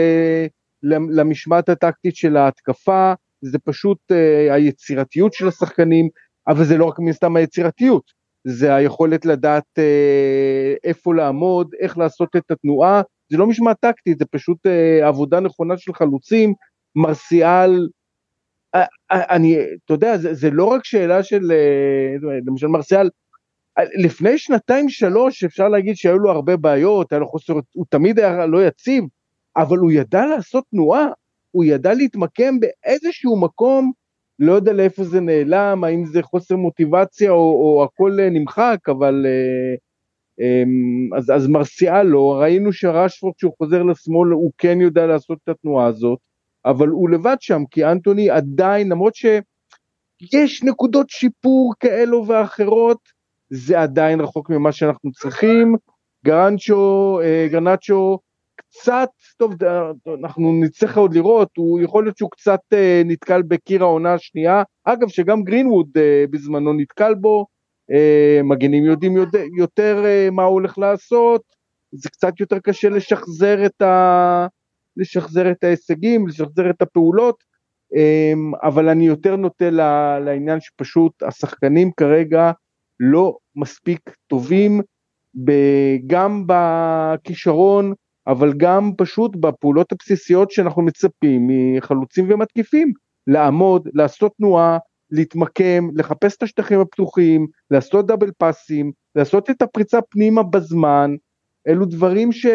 למשמעת הטקטית של ההתקפה, זה פשוט uh, היצירתיות של השחקנים, אבל זה לא רק מן סתם היצירתיות, זה היכולת לדעת uh, איפה לעמוד, איך לעשות את התנועה, זה לא משמעת טקטית, זה פשוט uh, עבודה נכונה של חלוצים, מרסיאל, uh, uh, אני, אתה יודע, זה, זה לא רק שאלה של, uh, למשל מרסיאל, לפני שנתיים שלוש אפשר להגיד שהיו לו הרבה בעיות, היה לו חוסר, הוא תמיד היה לא יציב, אבל הוא ידע לעשות תנועה, הוא ידע להתמקם באיזשהו מקום, לא יודע לאיפה זה נעלם, האם זה חוסר מוטיבציה או, או הכל אה, נמחק, אבל אה, אמ, אז, אז מרסיאל לא, ראינו שרשפורד כשהוא חוזר לשמאל הוא כן יודע לעשות את התנועה הזאת, אבל הוא לבד שם, כי אנטוני עדיין, למרות שיש נקודות שיפור כאלו ואחרות, זה עדיין רחוק ממה שאנחנו צריכים. גרנצ'ו, אה, גרנצ'ו קצת, טוב, אנחנו נצטרך עוד לראות, הוא יכול להיות שהוא קצת אה, נתקל בקיר העונה השנייה, אגב שגם גרינווד אה, בזמנו נתקל בו, מגנים יודעים יודע, יותר מה הוא הולך לעשות, זה קצת יותר קשה לשחזר את, ה, לשחזר את ההישגים, לשחזר את הפעולות, אבל אני יותר נוטה לעניין שפשוט השחקנים כרגע לא מספיק טובים, גם בכישרון, אבל גם פשוט בפעולות הבסיסיות שאנחנו מצפים מחלוצים ומתקיפים, לעמוד, לעשות תנועה, להתמקם, לחפש את השטחים הפתוחים, לעשות דאבל פאסים, לעשות את הפריצה פנימה בזמן, אלו דברים ש...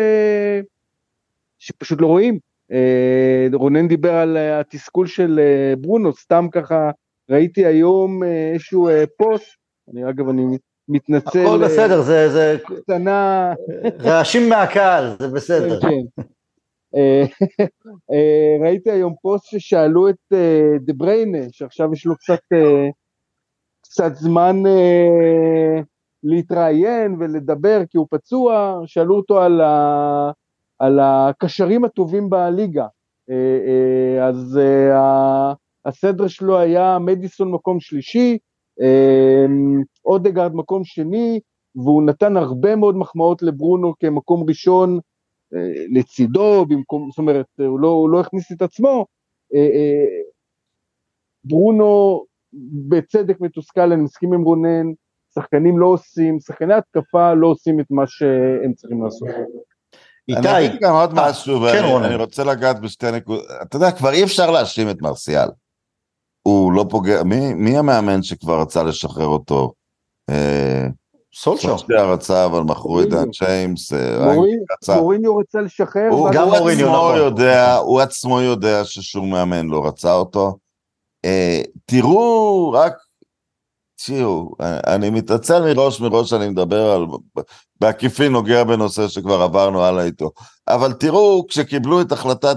שפשוט לא רואים. אה, רונן דיבר על התסכול של אה, ברונו, סתם ככה ראיתי היום אה, איזשהו פוסט, אני אגב אני מתנצל. הכל בסדר, זה, זה... קטנה... רעשים מהקהל, זה בסדר. כן. אה, אה, ראיתי היום פוסט ששאלו את אה, דה בריינה, שעכשיו יש לו קצת, קצת זמן להתראיין ולדבר כי הוא פצוע, שאלו אותו על, ה, על הקשרים הטובים בליגה. אז הסדר שלו היה מדיסון מקום שלישי, אודגרד מקום שני, והוא נתן הרבה מאוד מחמאות לברונו כמקום ראשון אה, לצידו, במקום, זאת אומרת, הוא לא, הוא לא הכניס את עצמו. אה, אה, ברונו בצדק מתוסכל, אני מסכים עם רונן, שחקנים לא עושים, שחקני התקפה לא עושים את מה שהם צריכים לעשות. איתי. אני אגיד גם עוד משהו, כן, ואני רוצה לגעת בשתי נקודות. אתה יודע, כבר אי אפשר להאשים את מרסיאל. הוא לא פוגע, מי, מי המאמן שכבר רצה לשחרר אותו? אה, סולשר. סולשר רצה, אבל מכרו את דן צ'יימס. אה, מוריניו רצה לשחרר. הוא, גם מוריניו, נכון. יודע, הוא עצמו יודע ששום מאמן לא רצה אותו. אה, תראו, רק, תראו, אני מתעצל מראש, מראש אני מדבר על, בעקיפין נוגע בנושא שכבר עברנו הלאה איתו. אבל תראו, כשקיבלו את החלטת,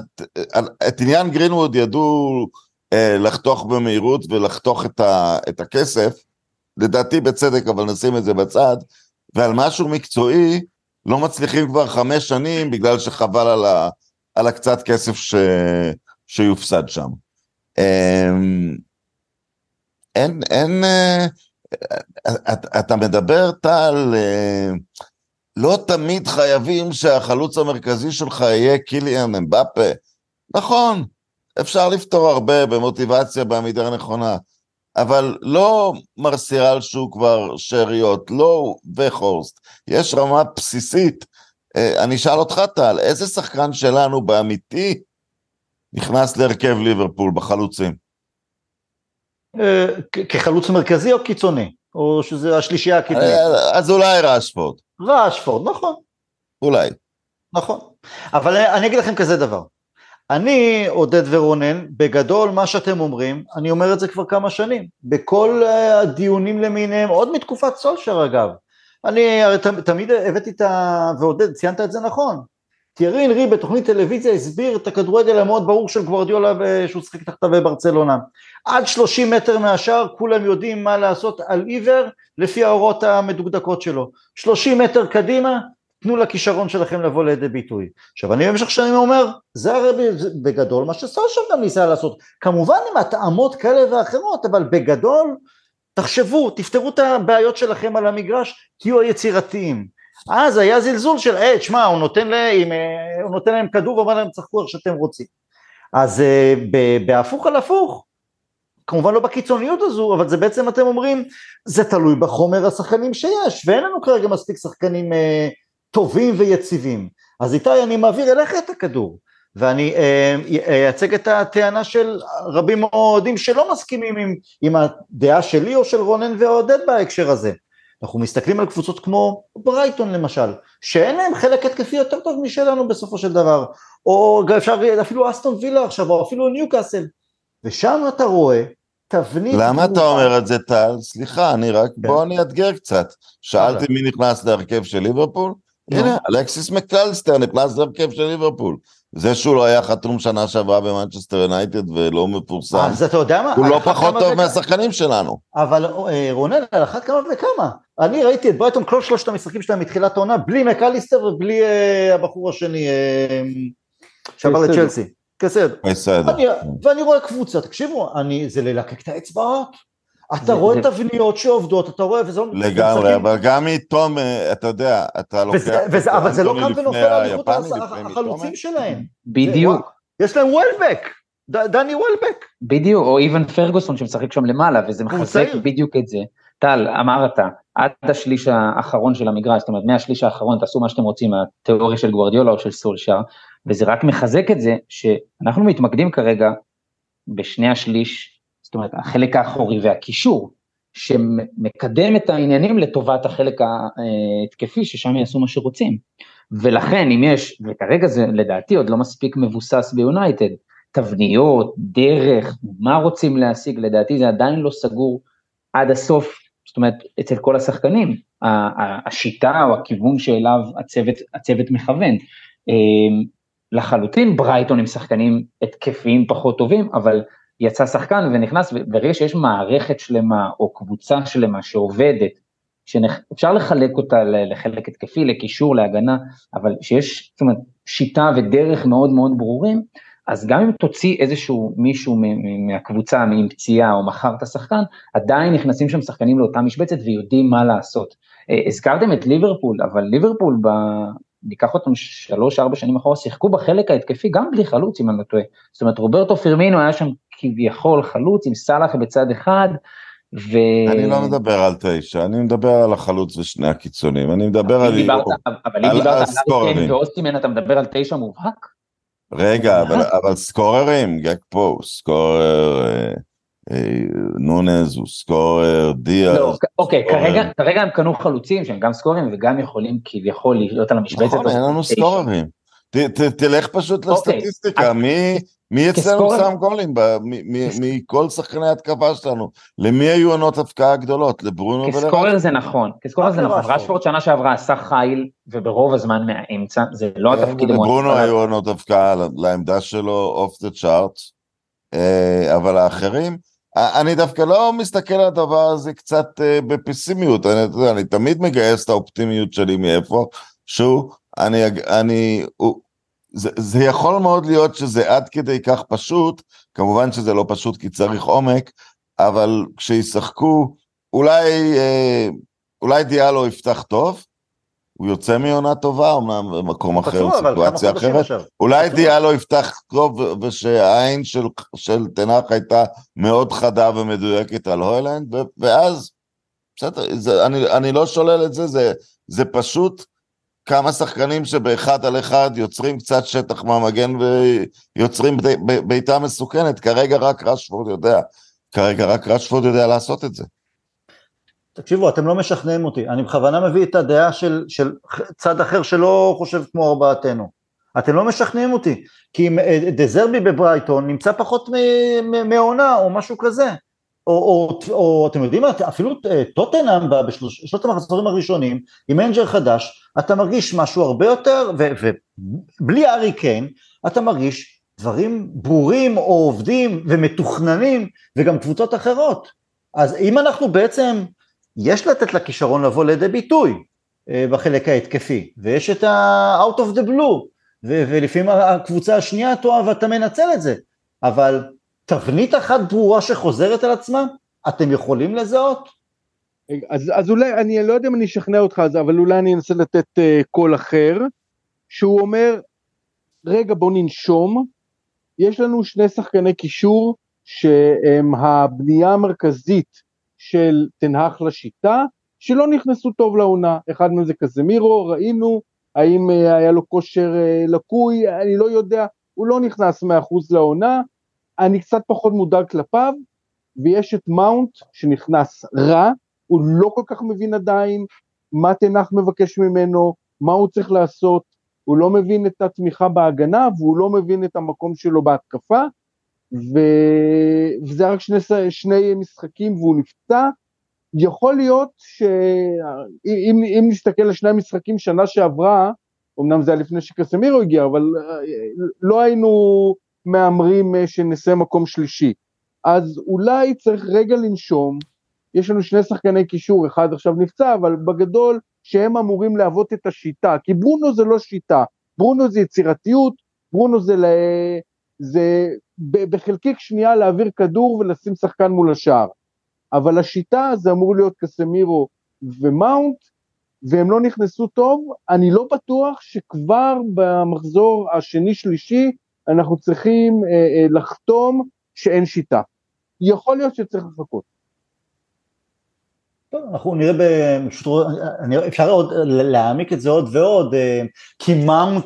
את עניין גרינווד ידעו אה, לחתוך במהירות ולחתוך את, ה, את הכסף, לדעתי בצדק, אבל נשים את זה בצד, ועל משהו מקצועי לא מצליחים כבר חמש שנים בגלל שחבל על, ה, על הקצת כסף ש, שיופסד שם. אמ, אין, אין, אה, אתה מדבר, טל, אה, לא תמיד חייבים שהחלוץ המרכזי שלך יהיה קיליאן אמבפה. נכון, אפשר לפתור הרבה במוטיבציה בעמידה הנכונה, אבל לא מרסיאל שהוא כבר שאריות, לא וחורסט, יש רמה בסיסית. אה, אני אשאל אותך טל, איזה שחקן שלנו באמיתי נכנס להרכב ליברפול בחלוצים? אה, כחלוץ מרכזי או קיצוני? או שזה השלישייה הקדמית? אה, אז אולי רשפורד, ראשפורד, נכון, אולי. נכון. אבל אני אגיד לכם כזה דבר. אני, עודד ורונן, בגדול מה שאתם אומרים, אני אומר את זה כבר כמה שנים, בכל אה, הדיונים למיניהם, עוד מתקופת סולשר אגב. אני הרי תמיד הבאתי את ה... ועודד, ציינת את זה נכון. תיארי אנרי בתוכנית טלוויזיה הסביר את הכדורגל המאוד ברור של גוורדיולה ו- שהוא שיחק תחתיו בברצלונה. עד 30 מטר מהשאר כולם יודעים מה לעשות על עיוור לפי ההוראות המדוקדקות שלו. 30 מטר קדימה, תנו לכישרון שלכם לבוא לידי ביטוי. עכשיו אני במשך שנים אומר, זה הרי בגדול מה שסושר גם ניסה לעשות, כמובן עם התאמות כאלה ואחרות, אבל בגדול תחשבו, תפתרו את הבעיות שלכם על המגרש, תהיו היצירתיים. אז היה זלזול של, היי, תשמע, הוא נותן להם, אה, הוא נותן להם כדור ואומר להם, צחקו איך שאתם רוצים. אז אה, בהפוך על הפוך, כמובן לא בקיצוניות הזו, אבל זה בעצם אתם אומרים, זה תלוי בחומר השחקנים שיש, ואין לנו כרגע מספיק שחקנים אה, טובים ויציבים. אז איתי, אני מעביר אליך את הכדור, ואני אה, אייצג את הטענה של רבים אוהדים שלא מסכימים עם, עם הדעה שלי או של רונן ועודד בהקשר הזה. אנחנו מסתכלים על קבוצות כמו ברייטון למשל, שאין להם חלק התקפי יותר טוב משלנו בסופו של דבר, או אפשר אפילו אסטון וילה עכשיו, או אפילו ניוקאסל, ושם אתה רואה תבנית... למה אתה. אומר את זה, טל? סליחה, אני רק, בוא אני אאתגר קצת. שאלתי מי נכנס להרכב של ליברפול? נו. הנה, אלכסיס מקליסטר נכנס להרכב של ליברפול. זה שהוא לא היה חתום שנה שעברה במנצ'סטר יונייטד ולא מפורסם, אז אתה יודע מה? הוא לא פחות טוב מהשחקנים שלנו. אבל אה, רונן, על אחת כמה וכמה. אני ראיתי את ברייטון כל שלושת המשחקים שלהם מתחילת העונה, בלי מקליסטר ובלי אה, הבחור השני אה, שעבר. לצ'לסי. בסדר. בסדר. אני- ואני רואה קבוצה, תקשיבו, זה ללקק את האצבעות. אתה זה- רואה זה- תבניות שעובדות, אתה רואה, וזה לא... לגמרי, אבל גם איתום, אה, אתה יודע, אתה לוקח... וזה, את וזה, אבל זה לא קם ונופל על לפני החלוצים. שלהם. בדיוק, יש להם וולבק, דני וולבק. בדיוק, או איוון פרגוסון שמשחק שם למעלה, וזה מחזק. בדיוק את זה. טל, אמרת, עד השליש האחרון של המגרש, זאת אומרת, מהשליש האחרון תעשו מה שאתם רוצים, התיאוריה של גוורדיולה או של סולשר, וזה רק מחזק את זה שאנחנו מתמקדים כרגע בשני השליש, זאת אומרת, החלק האחורי והקישור, שמקדם את העניינים לטובת החלק ההתקפי, ששם יעשו מה שרוצים. ולכן, אם יש, וכרגע זה לדעתי עוד לא מספיק מבוסס ביונייטד, תבניות, דרך, מה רוצים להשיג, לדעתי זה עדיין לא סגור עד הסוף, זאת אומרת, אצל כל השחקנים, השיטה או הכיוון שאליו הצוות, הצוות מכוון. אמ, לחלוטין ברייטון עם שחקנים התקפיים פחות טובים, אבל יצא שחקן ונכנס, וברגע שיש מערכת שלמה או קבוצה שלמה שעובדת, שאפשר לחלק אותה לחלק התקפי, לקישור, להגנה, אבל שיש, זאת אומרת, שיטה ודרך מאוד מאוד ברורים, אז גם אם תוציא איזשהו מישהו מהקבוצה עם פציעה או מכר את השחקן, עדיין נכנסים שם שחקנים לאותה משבצת ויודעים מה לעשות. אה, הזכרתם את ליברפול, אבל ליברפול, ב... ניקח אותם שלוש ארבע שנים אחורה, שיחקו בחלק ההתקפי גם בלי חלוץ אם אני לא טועה. זאת אומרת רוברטו פירמינו היה שם כביכול חלוץ עם סאלח בצד אחד, ו... אני לא מדבר על תשע, אני מדבר על החלוץ ושני הקיצונים, אני מדבר על... דיברת, אבל אם דיברת על הסקוררים. אריקיין ואוסטימן אתה מדבר על תשע מובהק? רגע, אבל, אבל סקוררים, גג פה סקורר, אה, אה, נונייז הוא scorer, דיאז. לא, אוקיי, scorer. כרגע, כרגע הם קנו חלוצים שהם גם סקוררים וגם יכולים כביכול להיות על המשבצת. נכון, אין לנו. סקוררים. ת, ת, תלך פשוט אוקיי, לסטטיסטיקה, מי, מי אצלנו שם גולים ב- מ- מ- מכל שחקני ההתקפה שלנו? למי היו עונות הבקעה גדולות? לברונו ולרשפורד? כ scorer זה נכון, כ scorer זה נכון. רשפורד שנה שעברה עשה חיל וברוב הזמן מהאמצע, זה לא התפקיד המועדף לברונו. היו עונות הבקעה לעמדה שלו off the chart, אבל האחרים, אני דווקא לא מסתכל על הדבר הזה קצת אה, בפסימיות, אני, תמיד מגייס את האופטימיות שלי מאיפה, שהוא, אני, אני, הוא, זה, זה יכול מאוד להיות שזה עד כדי כך פשוט, כמובן שזה לא פשוט כי צריך עומק, אבל כשישחקו, אולי, אה, אולי דיאלו יפתח טוב, הוא יוצא מעונה טובה, אמנם במקום אחר, סיטואציה אחרת. אולי. דיאלו יפתח טוב ושהעין של, של תנח הייתה מאוד חדה ומדויקת על הוילנד, ואז, בסדר, זה, אני, אני לא שולל את זה, זה, זה פשוט כמה שחקנים שבאחד על אחד יוצרים קצת שטח מהמגן ויוצרים בעיטה מסוכנת, כרגע רק רשפורד יודע. כרגע רק רשפורד יודע לעשות את זה. תקשיבו, אתם לא משכנעים אותי, אני בכוונה מביא את הדעה של, של צד אחר שלא חושב כמו ארבעתנו. אתם לא משכנעים אותי, כי אה, דה זרבי בברייטון נמצא פחות מעונה או משהו כזה. או, או, או אתם יודעים מה, אפילו אה, טוטנאם בשלושת המחזורים הראשונים, עם מנג'ר חדש, אתה מרגיש משהו הרבה יותר, ובלי הארי קיין, אתה מרגיש דברים ברורים או עובדים ומתוכננים, וגם קבוצות אחרות. אז אם אנחנו בעצם, יש לתת לכישרון לבוא לידי ביטוי אה, בחלק ההתקפי, ויש את ה-out of the blue, ולפעמים הקבוצה השנייה טועה ואתה מנצל את זה, אבל תבנית אחת ברורה שחוזרת על עצמה, אתם יכולים לזהות? אז, אז אולי, אני לא יודע אם אני אשכנע אותך, אבל אולי אני אנסה לתת uh, קול אחר, שהוא אומר, רגע בוא ננשום, יש לנו שני שחקני קישור שהם הבנייה המרכזית של תנהך לשיטה, שלא נכנסו טוב לעונה, אחד מהם זה קזמירו, ראינו, האם uh, היה לו כושר uh, לקוי, אני לא יודע, הוא לא נכנס 100% לעונה, אני קצת פחות מודאג כלפיו, ויש את מאונט שנכנס רע, הוא לא כל כך מבין עדיין מה תנח מבקש ממנו, מה הוא צריך לעשות, הוא לא מבין את התמיכה בהגנה והוא לא מבין את המקום שלו בהתקפה, ו... וזה רק שני, שני משחקים והוא נפצע. יכול להיות שאם נסתכל על שני המשחקים שנה שעברה, אמנם זה היה לפני שקסמירו הגיע, אבל אה, לא היינו מהמרים אה, שנסיים מקום שלישי. אז אולי צריך רגע לנשום, יש לנו שני שחקני קישור, אחד עכשיו נפצע, אבל בגדול שהם אמורים להוות את השיטה, כי ברונו זה לא שיטה, ברונו זה יצירתיות, ברונו זה, ל... זה בחלקיק שנייה להעביר כדור ולשים שחקן מול השער. אבל השיטה זה אמור להיות קסמירו ומאונט, והם לא נכנסו טוב, אני לא בטוח שכבר במחזור השני-שלישי אנחנו צריכים אה, אה, לחתום שאין שיטה. יכול להיות שצריך לחכות. טוב, אנחנו נראה, פשוט, אפשר עוד להעמיק את זה עוד ועוד, אה, כי מאונט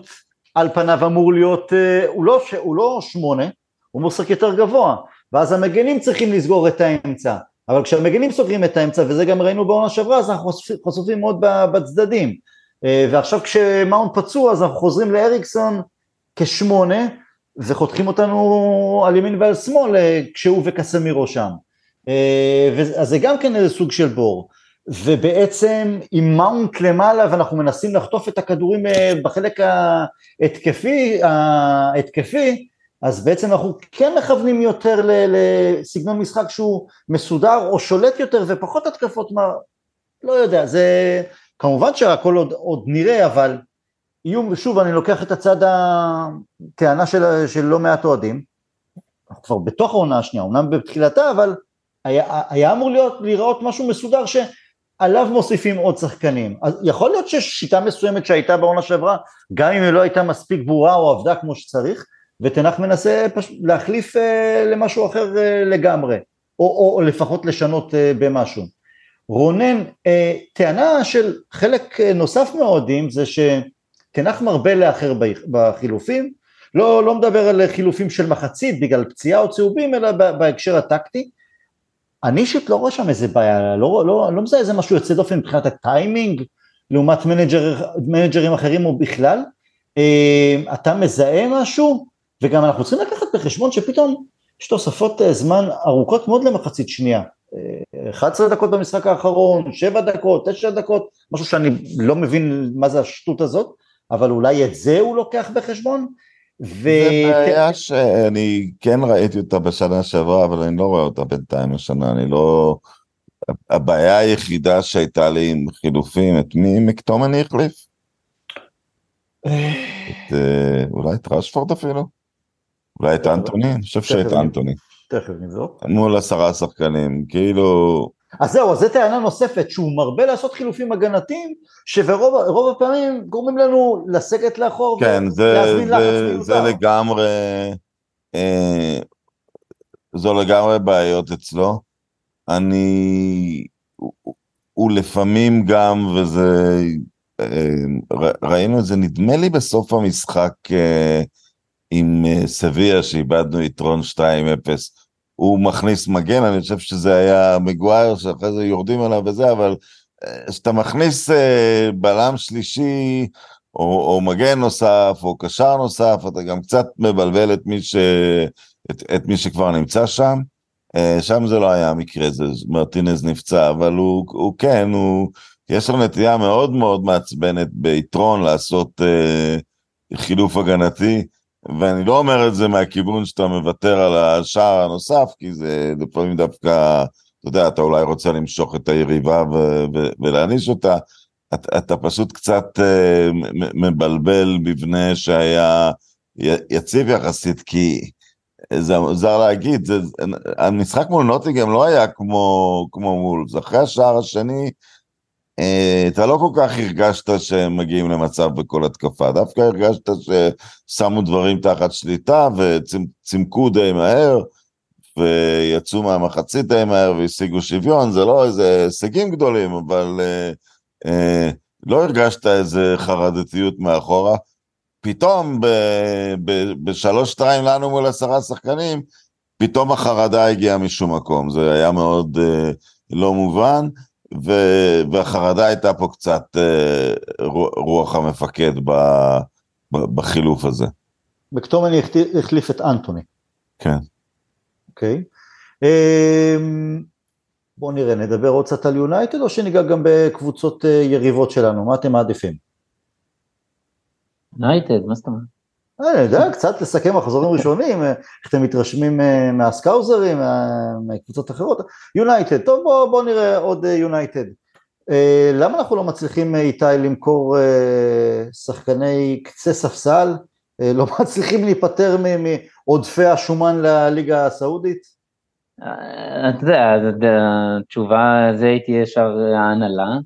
על פניו אמור להיות, אה, הוא לא, הוא לא שמונה, הוא משחק יותר גבוה, ואז המגנים צריכים לסגור את האמצע, אבל כשהמגנים סוגרים את האמצע, וזה גם ראינו בעונה שעברה, אז אנחנו חשופים מאוד בצדדים, אה, ועכשיו כשמאונט פצוע, אז אנחנו חוזרים לאריקסון כשמונה, וחותכים אותנו על ימין ועל שמאל אה, כשהוא וקסמירו שם. אה, אז זה גם כן איזה סוג של בור. ובעצם עם מאונט למעלה ואנחנו מנסים לחטוף את הכדורים אה, בחלק ההתקפי, ההתקפי אז בעצם אנחנו כן מכוונים יותר לסגנון משחק שהוא מסודר או שולט יותר ופחות התקפות, מה, לא יודע, זה כמובן שהכל עוד, עוד נראה, אבל איום, שוב אני לוקח את הצד הטענה של, של לא מעט אוהדים, אנחנו כבר בתוך העונה השנייה, אומנם בתחילתה, אבל היה, היה אמור להיות, להיראות משהו מסודר שעליו מוסיפים עוד שחקנים. אז יכול להיות שיש שיטה מסוימת שהייתה בעונה שעברה, גם אם היא לא הייתה מספיק ברורה או עבדה כמו שצריך, ותנח מנסה פש... להחליף אה, למשהו אחר אה, לגמרי, או, או, או לפחות לשנות אה, במשהו. רונן, אה, טענה של חלק אה, נוסף מהאוהדים זה ש... תנח מרבה לאחר בחילופים, לא, לא מדבר על חילופים של מחצית בגלל פציעה או צהובים, אלא בהקשר הטקטי. אני אישית לא רואה שם איזה בעיה, לא, לא, לא מזהה איזה משהו יוצא דופן מבחינת הטיימינג, לעומת מנג'ר, מנג'רים אחרים או בכלל. אה, אתה מזהה משהו, וגם אנחנו צריכים לקחת בחשבון שפתאום יש תוספות אה, זמן ארוכות מאוד למחצית שנייה. 11 אה, דקות במשחק האחרון, 7 דקות, 9 דקות, משהו שאני לא מבין מה זה השטות הזאת. אבל אולי את זה הוא לוקח בחשבון? ו... זה בעיה שאני כן ראיתי אותה בשנה שעברה, אבל אני לא רואה אותה בינתיים השנה, אני לא... הבעיה היחידה שהייתה לי עם חילופים, את מי מקטומני החליף? את, אה, אולי את רשפורד אפילו? אולי את אנטוני? אני חושב שאת אנטוני. תכף נבדוק. מול עשרה שחקנים, כאילו... אז זהו, אז זו טענה נוספת, שהוא מרבה לעשות חילופים הגנתיים, שברוב הפעמים גורמים לנו לסגת לאחור כן, ולהזמין לחץ מיותר. זה לגמרי, אה, זו לגמרי בעיות אצלו. אני, הוא, הוא לפעמים גם, וזה, אה, ראינו את זה, נדמה לי בסוף המשחק אה, עם אה, סביה, שאיבדנו יתרון 2-0. הוא מכניס מגן, אני חושב שזה היה מגווייר, שאחרי זה יורדים עליו וזה, אבל כשאתה מכניס בלם שלישי, או, או מגן נוסף, או קשר נוסף, אתה גם קצת מבלבל את מי, ש, את, את מי שכבר נמצא שם. שם זה לא היה המקרה, זה מרטינז נפצע, אבל הוא, הוא כן, הוא, יש לו נטייה מאוד מאוד מעצבנת ביתרון לעשות אה, חילוף הגנתי, ואני לא אומר את זה מהכיוון שאתה מוותר על השער הנוסף, כי זה לפעמים דווקא, אתה יודע, אתה אולי רוצה למשוך את היריבה ולהעניש אותה, אתה, אתה פשוט קצת אה, מבלבל מבנה שהיה יציב יחסית, כי זה מוזר להגיד, זה, המשחק מול נוטיגם לא היה כמו, כמו מול, זה אחרי השער השני, אתה לא כל כך הרגשת שהם מגיעים למצב בכל התקפה, דווקא הרגשת ששמו דברים תחת שליטה וצימקו די מהר, ויצאו מהמחצית די מהר והשיגו שוויון, זה לא איזה הישגים גדולים, אבל אה, אה, לא הרגשת איזה חרדתיות מאחורה. פתאום בשלוש-שתיים לנו מול עשרה שחקנים, פתאום החרדה הגיעה משום מקום, זה היה מאוד אה, לא מובן. והחרדה הייתה פה קצת אה, רוח המפקד בחילוף הזה. מקטומני החליף את אנטוני. כן. אוקיי. אמ, בואו נראה, נדבר עוד קצת על יונייטד או שניגע גם בקבוצות אה, יריבות שלנו, מה אתם מעדיפים? יונייטד, מה זאת אומרת? אני יודע, קצת לסכם מחזורים ראשונים, איך אתם מתרשמים אה, מהסקאוזרים, מקבוצות אחרות. יונייטד, טוב בואו בוא נראה עוד יונייטד. אה, למה אנחנו לא מצליחים, איתי, למכור אה, שחקני קצה ספסל? לא מצליחים להיפטר מעודפי השומן לליגה הסעודית? אתה יודע, התשובה זה הייתי ישר ההנהלה,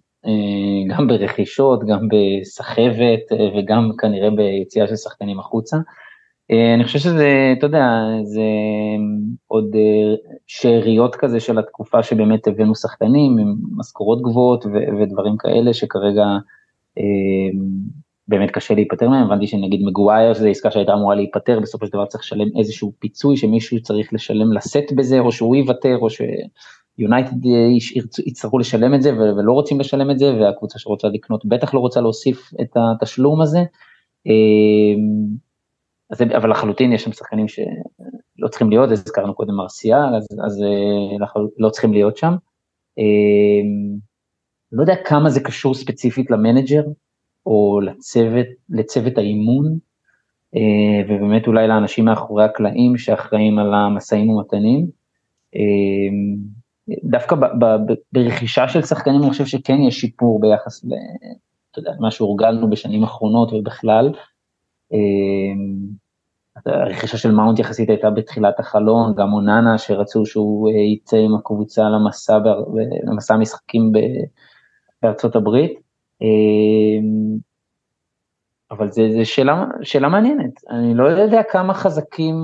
גם ברכישות, גם בסחבת וגם כנראה ביציאה של שחקנים החוצה. אני חושב שזה, אתה יודע, זה עוד שאריות כזה של התקופה שבאמת הבאנו שחקנים עם משכורות גבוהות ודברים כאלה שכרגע באמת קשה להיפטר מהם, הבנתי שנגיד מגווייר שזו עסקה שהייתה אמורה להיפטר, בסופו של דבר צריך לשלם איזשהו פיצוי שמישהו צריך לשלם לשאת בזה, או שהוא יוותר, או שיונייטד יצטרכו לשלם את זה ולא רוצים לשלם את זה, והקבוצה שרוצה לקנות בטח לא רוצה להוסיף את התשלום הזה. אז, אבל לחלוטין יש שם שחקנים שלא צריכים להיות, הזכרנו קודם מרסיאל, אז, אז לא צריכים להיות שם. לא יודע כמה זה קשור ספציפית למנג'ר, או לצוות, לצוות האימון, אה, ובאמת אולי לאנשים מאחורי הקלעים שאחראים על המשאים ומתנים. אה, דווקא ב, ב, ברכישה של שחקנים אני חושב שכן יש שיפור ביחס ל... אתה יודע, מה שהורגלנו בשנים האחרונות ובכלל. אה, הרכישה של מאונט יחסית הייתה בתחילת החלון, גם אוננה שרצו שהוא יצא עם הקבוצה למסע, למסע משחקים בארצות הברית. אמ, אבל זה שאלה, שאלה מעניינת, אני לא יודע כמה חזקים,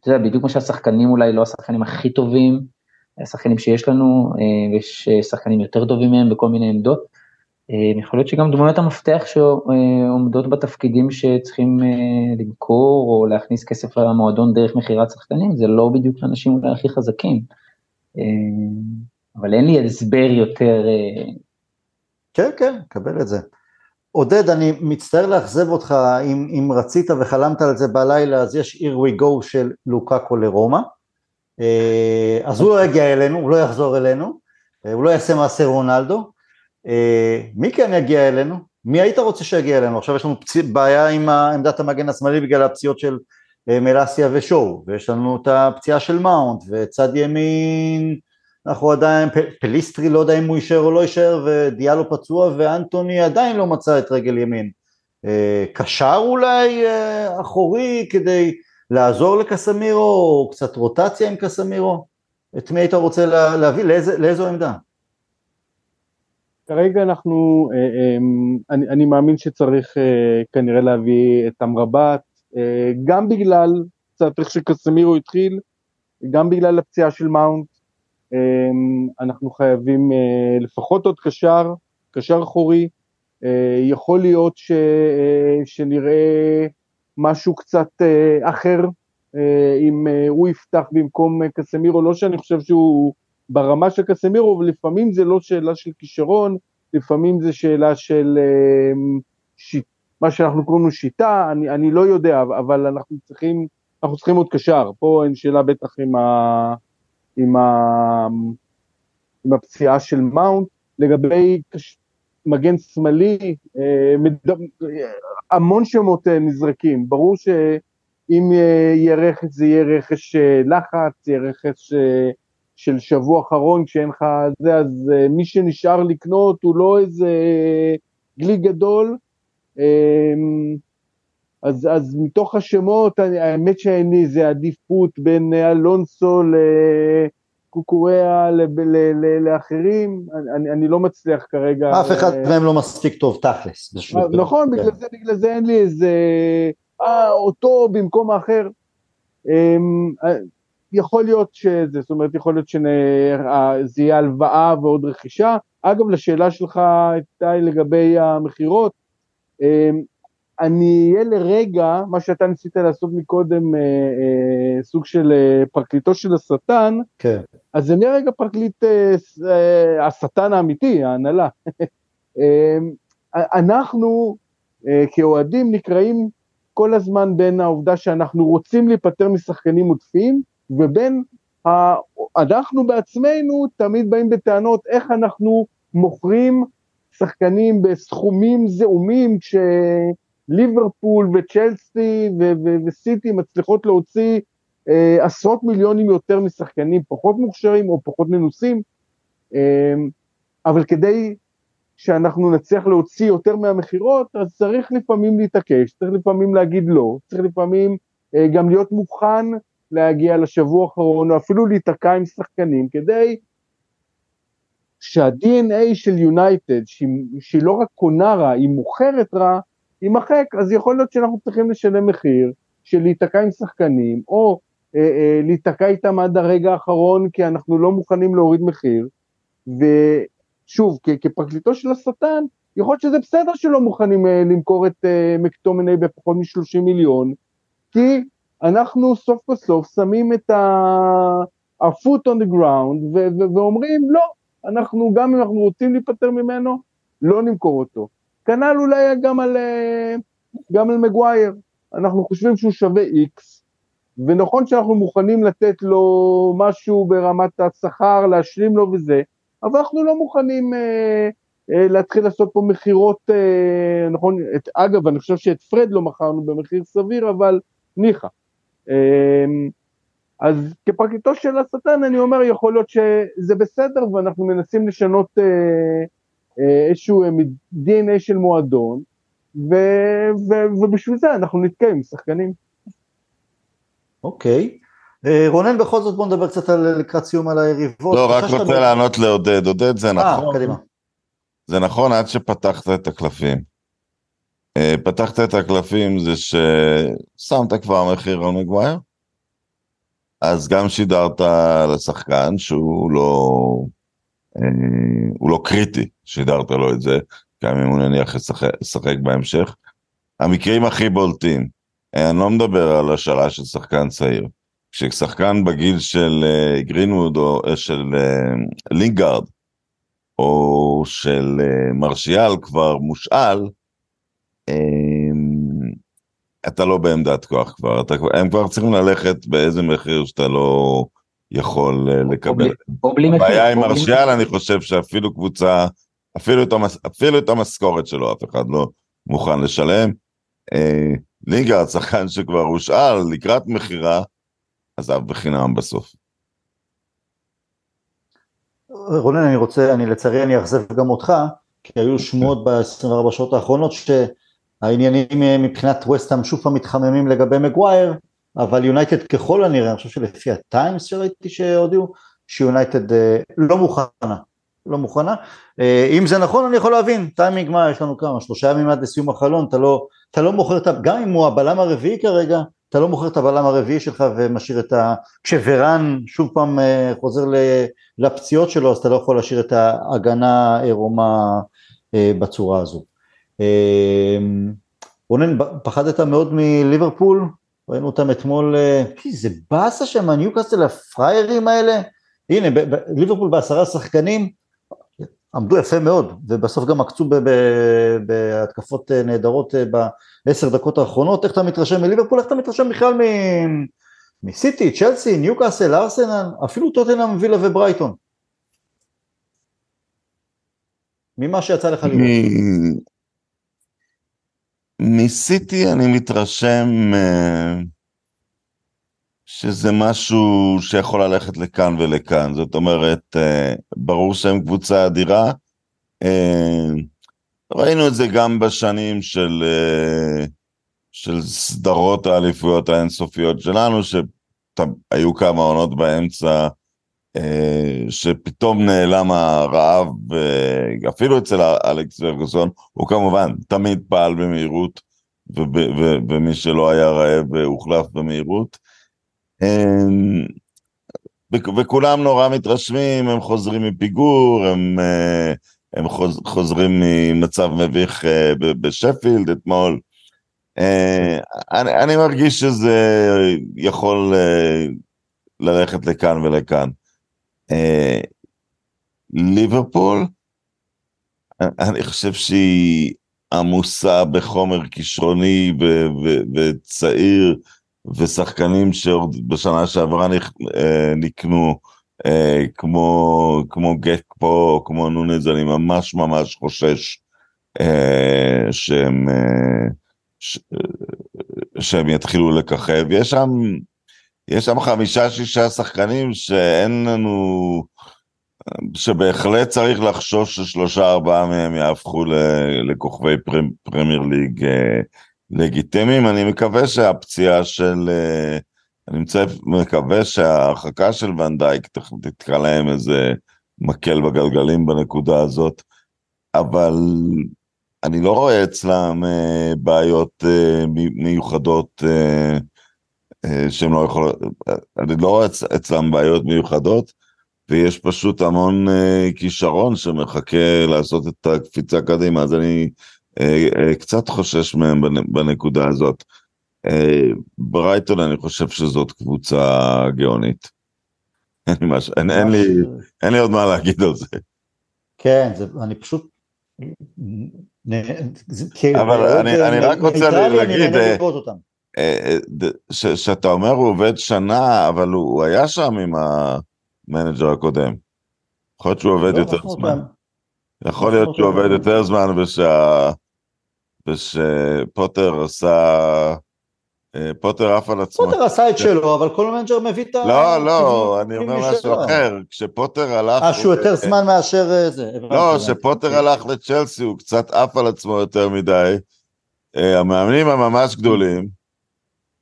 אתה יודע, בדיוק כמו שהשחקנים אולי לא השחקנים הכי טובים, השחקנים שיש לנו, אה, ויש שחקנים יותר טובים מהם בכל מיני עמדות, אה, יכול להיות שגם דמויות המפתח שעומדות בתפקידים שצריכים אה, למכור או להכניס כסף למועדון דרך מכירת שחקנים, זה לא בדיוק האנשים אולי הכי חזקים. אבל אין לי הסבר יותר כן, כן, קבל את זה. עודד, אני מצטער לאכזב אותך, אם, אם רצית וחלמת על זה בלילה, אז יש Here We Go של לוקאקו לרומא. אה, אז הוא לא יגיע אלינו, הוא לא יחזור אלינו, אה, הוא לא יעשה מעשה רונלדו. אה, מי כן יגיע אלינו? מי היית רוצה שיגיע אלינו? עכשיו יש לנו פצי, בעיה עם עמדת המגן השמאלי בגלל הפציעות של מלאסיה ושואו, ויש לנו את הפציעה של מאונט, וצד ימין אנחנו עדיין, פליסטרי לא יודע אם הוא יישאר או לא יישאר, ודיאלו פצוע, ואנטוני עדיין לא מצא את רגל ימין. קשר אולי אחורי כדי לעזור לקסמירו, או קצת רוטציה עם קסמירו? את מי היית רוצה להביא? לאיזה, לאיזו עמדה? כרגע אנחנו, אה, אני, אני מאמין שצריך כנראה להביא את אמרבת, גם בגלל קצת איך שקסמירו התחיל, גם בגלל הפציעה של מאונט, אמ, אנחנו חייבים אה, לפחות עוד קשר, קשר אחורי, אה, יכול להיות ש, אה, שנראה משהו קצת אחר אה, אם אה, הוא יפתח במקום אה, קסמירו, לא שאני חושב שהוא ברמה של קסמירו, אבל לפעמים זה לא שאלה של כישרון, לפעמים זה שאלה של שיט, מה שאנחנו קוראים לו שיטה, אני, אני לא יודע, אבל אנחנו צריכים, אנחנו צריכים עוד קשר, פה אין שאלה בטח עם, ה, עם, ה, עם הפציעה של מאונט, לגבי מגן שמאלי, המון שמות נזרקים, ברור ש... אם אה, יהיה רכש זה יהיה רכש אה, לחץ, יהיה רכש אה, של שבוע אחרון כשאין לך זה, אז מי שנשאר לקנות הוא לא איזה גלי גדול. אמ, אז, אז מתוך השמות, האמת שאין לי איזה עדיפות בין אלונסו לקוקוריאה לאחרים, אני, אני לא מצליח כרגע. אף אחד מהם לא מספיק טוב תכלס. נכון, בגלל זה, בגלל זה אין לי איזה... אה, אותו במקום האחר. אמ, אה, יכול להיות שזה, זאת אומרת, יכול להיות שזה יהיה הלוואה ועוד רכישה. אגב, לשאלה שלך, איתי, לגבי המכירות, אמ, אני אהיה לרגע, מה שאתה ניסית לעשות מקודם, אה, אה, סוג של פרקליטו של השטן, כן. אז אני רגע פרקליט השטן האמיתי, ההנהלה. אמ, אנחנו כאוהדים נקראים כל הזמן בין העובדה שאנחנו רוצים להיפטר משחקנים עודפים, ובין ה... אנחנו בעצמנו תמיד באים בטענות איך אנחנו מוכרים שחקנים בסכומים זעומים, כשליברפול וצ'לסי וסיטי מצליחות להוציא אה, עשרות מיליונים יותר משחקנים פחות מוכשרים או פחות מנוסים, אה, אבל כדי שאנחנו נצליח להוציא יותר מהמכירות, אז צריך לפעמים להתעקש, צריך לפעמים להגיד לא, צריך לפעמים אה, גם להיות מוכן להגיע לשבוע האחרון, או אפילו להיתקע עם שחקנים, כדי שה-DNA של יונייטד, שהיא, שהיא לא רק קונה רע, היא מוכרת רע, יימחק, אז יכול להיות שאנחנו צריכים לשלם מחיר של להיתקע עם שחקנים, או אה, אה, להיתקע איתם עד הרגע האחרון, כי אנחנו לא מוכנים להוריד מחיר, ו... שוב, כפרקליטו של השטן, יכול להיות שזה בסדר שלא מוכנים אה, למכור את אה, מקטומני בפחות מ-30 מיליון, כי אנחנו סוף כל סוף שמים את ה-foot on the ground ואומרים לא, אנחנו גם אם אנחנו רוצים להיפטר ממנו, לא נמכור אותו. כנ"ל אולי גם על, אה, גם על מגווייר, אנחנו חושבים שהוא שווה X, ונכון שאנחנו מוכנים לתת לו משהו ברמת השכר, להשלים לו וזה, אבל אנחנו לא מוכנים אה, אה, להתחיל לעשות פה מכירות, אה, נכון, את, אגב, אני חושב שאת פרד לא מכרנו במחיר סביר, אבל ניחא. אה, אז כפרקליטו של השטן אני אומר, יכול להיות שזה בסדר, ואנחנו מנסים לשנות אה, איזשהו אה, DNA של מועדון, ו, ו, ובשביל זה אנחנו נתקעים עם שחקנים. אוקיי. אה, רונן, בכל זאת בוא נדבר קצת על, לקראת סיום על היריבות. לא, רק רוצה לענות לעודד. עודד, זה אה, נכון. קדימה. זה נכון עד שפתחת את הקלפים. אה, פתחת את הקלפים זה ששמת כבר מחיר על מגווייר, אז גם שידרת לשחקן שהוא לא, הוא לא קריטי, שידרת לו את זה, גם אם הוא נניח ישחק בהמשך. המקרים הכי בולטים, אני לא מדבר על השאלה של שחקן צעיר. כששחקן בגיל של uh, גרינווד או של לינגארד או של מרשיאל כבר מושאל, אתה לא בעמדת כוח כבר, אתה, הם כבר צריכים ללכת באיזה מחיר שאתה לא יכול uh, לקבל. הבעיה עם מרשיאל, אני חושב שאפילו קבוצה, אפילו את, המס, אפילו את המשכורת שלו אף אחד לא מוכן לשלם. Uh, לינגארד, שחקן שכבר הושאל לקראת מכירה, עזב בחינם בסוף. רונן, אני רוצה, אני לצערי אני אאכזב גם אותך, כי היו שמועות ב-24 שעות האחרונות שהעניינים מבחינת וסטהאם שוב פעם מתחממים לגבי מגווייר, אבל יונייטד ככל הנראה, אני חושב שלפי הטיימס שראיתי שהודיעו, שיונייטד אה, לא מוכנה, לא מוכנה. אה, אם זה נכון אני יכול להבין, טיימינג מה, יש לנו כמה, שלושה ימים עד לסיום החלון, אתה לא, אתה לא מוכר, גם אם הוא הבלם הרביעי כרגע, אתה לא מוכר את הבלם הרביעי שלך ומשאיר את ה... כשוראן שוב פעם אה, חוזר לפציעות שלו אז אתה לא יכול להשאיר את ההגנה עירומה בצורה הזו. רונן, פחדת מאוד מליברפול? ראינו אותם אתמול, אה, זה באסה שם, הניוקאסטל הפריירים האלה, הנה, ב- ב- ליברפול בעשרה שחקנים, עמדו יפה מאוד, ובסוף גם עקצו ב- ב- בהתקפות אה, נהדרות אה, בעשר דקות האחרונות, איך אתה מתרשם מליברפול, איך אתה מתרשם בכלל מ- מסיטי, צ'לסי, ניוקאסל, ארסנל, אפילו טוטנאם, וילה וברייטון. ממה שיצא לך לראות. מסיטי אני מתרשם אה, שזה משהו שיכול ללכת לכאן ולכאן, זאת אומרת, אה, ברור שהם קבוצה אדירה, אה, ראינו את זה גם בשנים של, של סדרות האליפויות האינסופיות שלנו, שהיו כמה עונות באמצע, שפתאום נעלם הרעב, אה, אפילו אצל אלכס פרגוסון, הוא כמובן תמיד פעל במהירות, ומי שלא היה רעב אה, הוחלף במהירות. אה, וכ- וכולם נורא מתרשמים, הם חוזרים מפיגור, הם, אה, הם חוז, חוזרים ממצב מביך אה, בשפילד אתמול. אה, אני, אני מרגיש שזה יכול אה, ללכת לכאן ולכאן. אה, ליברפול, אני חושב שהיא עמוסה בחומר כישרוני ו- ו- וצעיר, ושחקנים שבשנה שעברה נכ- אה, נקנו, אה, כמו, כמו גקפו, כמו נונז, אני ממש ממש חושש אה, שהם, אה, שהם יתחילו לככב. יש שם, יש שם חמישה שישה שחקנים שאין לנו, שבהחלט צריך לחשוש ששלושה ארבעה מהם יהפכו לכוכבי פרמ, פרמייר ליג אה, לגיטימיים. אני מקווה שהפציעה של, אה, אני מצא, מקווה שההרחקה של ונדייק תתקע להם איזה מקל בגלגלים בנקודה הזאת, אבל אני לא רואה אצלם אה, בעיות מי- מיוחדות שהם לא יכולות, אני לא רואה אצ- אצלם בעיות מיוחדות, ויש פשוט המון אה, כישרון שמחכה לעשות את הקפיצה קדימה, אז אני אה, אה, קצת חושש מהם בנ- בנקודה הזאת. אה, ברייטון אני חושב שזאת קבוצה גאונית. אין לי, מש... אין, אין, לי, אין לי עוד מה להגיד על זה. כן, זה, אני פשוט... אבל אני- אה, אני רק רוצה להגיד, אה. אה, ש- שאתה אומר הוא עובד שנה, אבל הוא, הוא היה שם עם המנג'ר הקודם. יכול להיות שהוא עובד לא, יותר אנחנו זמן. יכול אנחנו להיות שהוא. עובד יותר זמן ושה... ושפוטר עשה... אה, פוטר עף על עצמו. פוטר עשה את שלו, אבל כל מנג'ר מביא את ה... לא, לא, אני אומר משהו. אחר. כשפוטר הלך... אה, שהוא יותר זמן מאשר זה. לא, הבנתי. שפוטר הלך לצ'לסי, הוא קצת עף על עצמו יותר מדי. המאמנים הממש גדולים,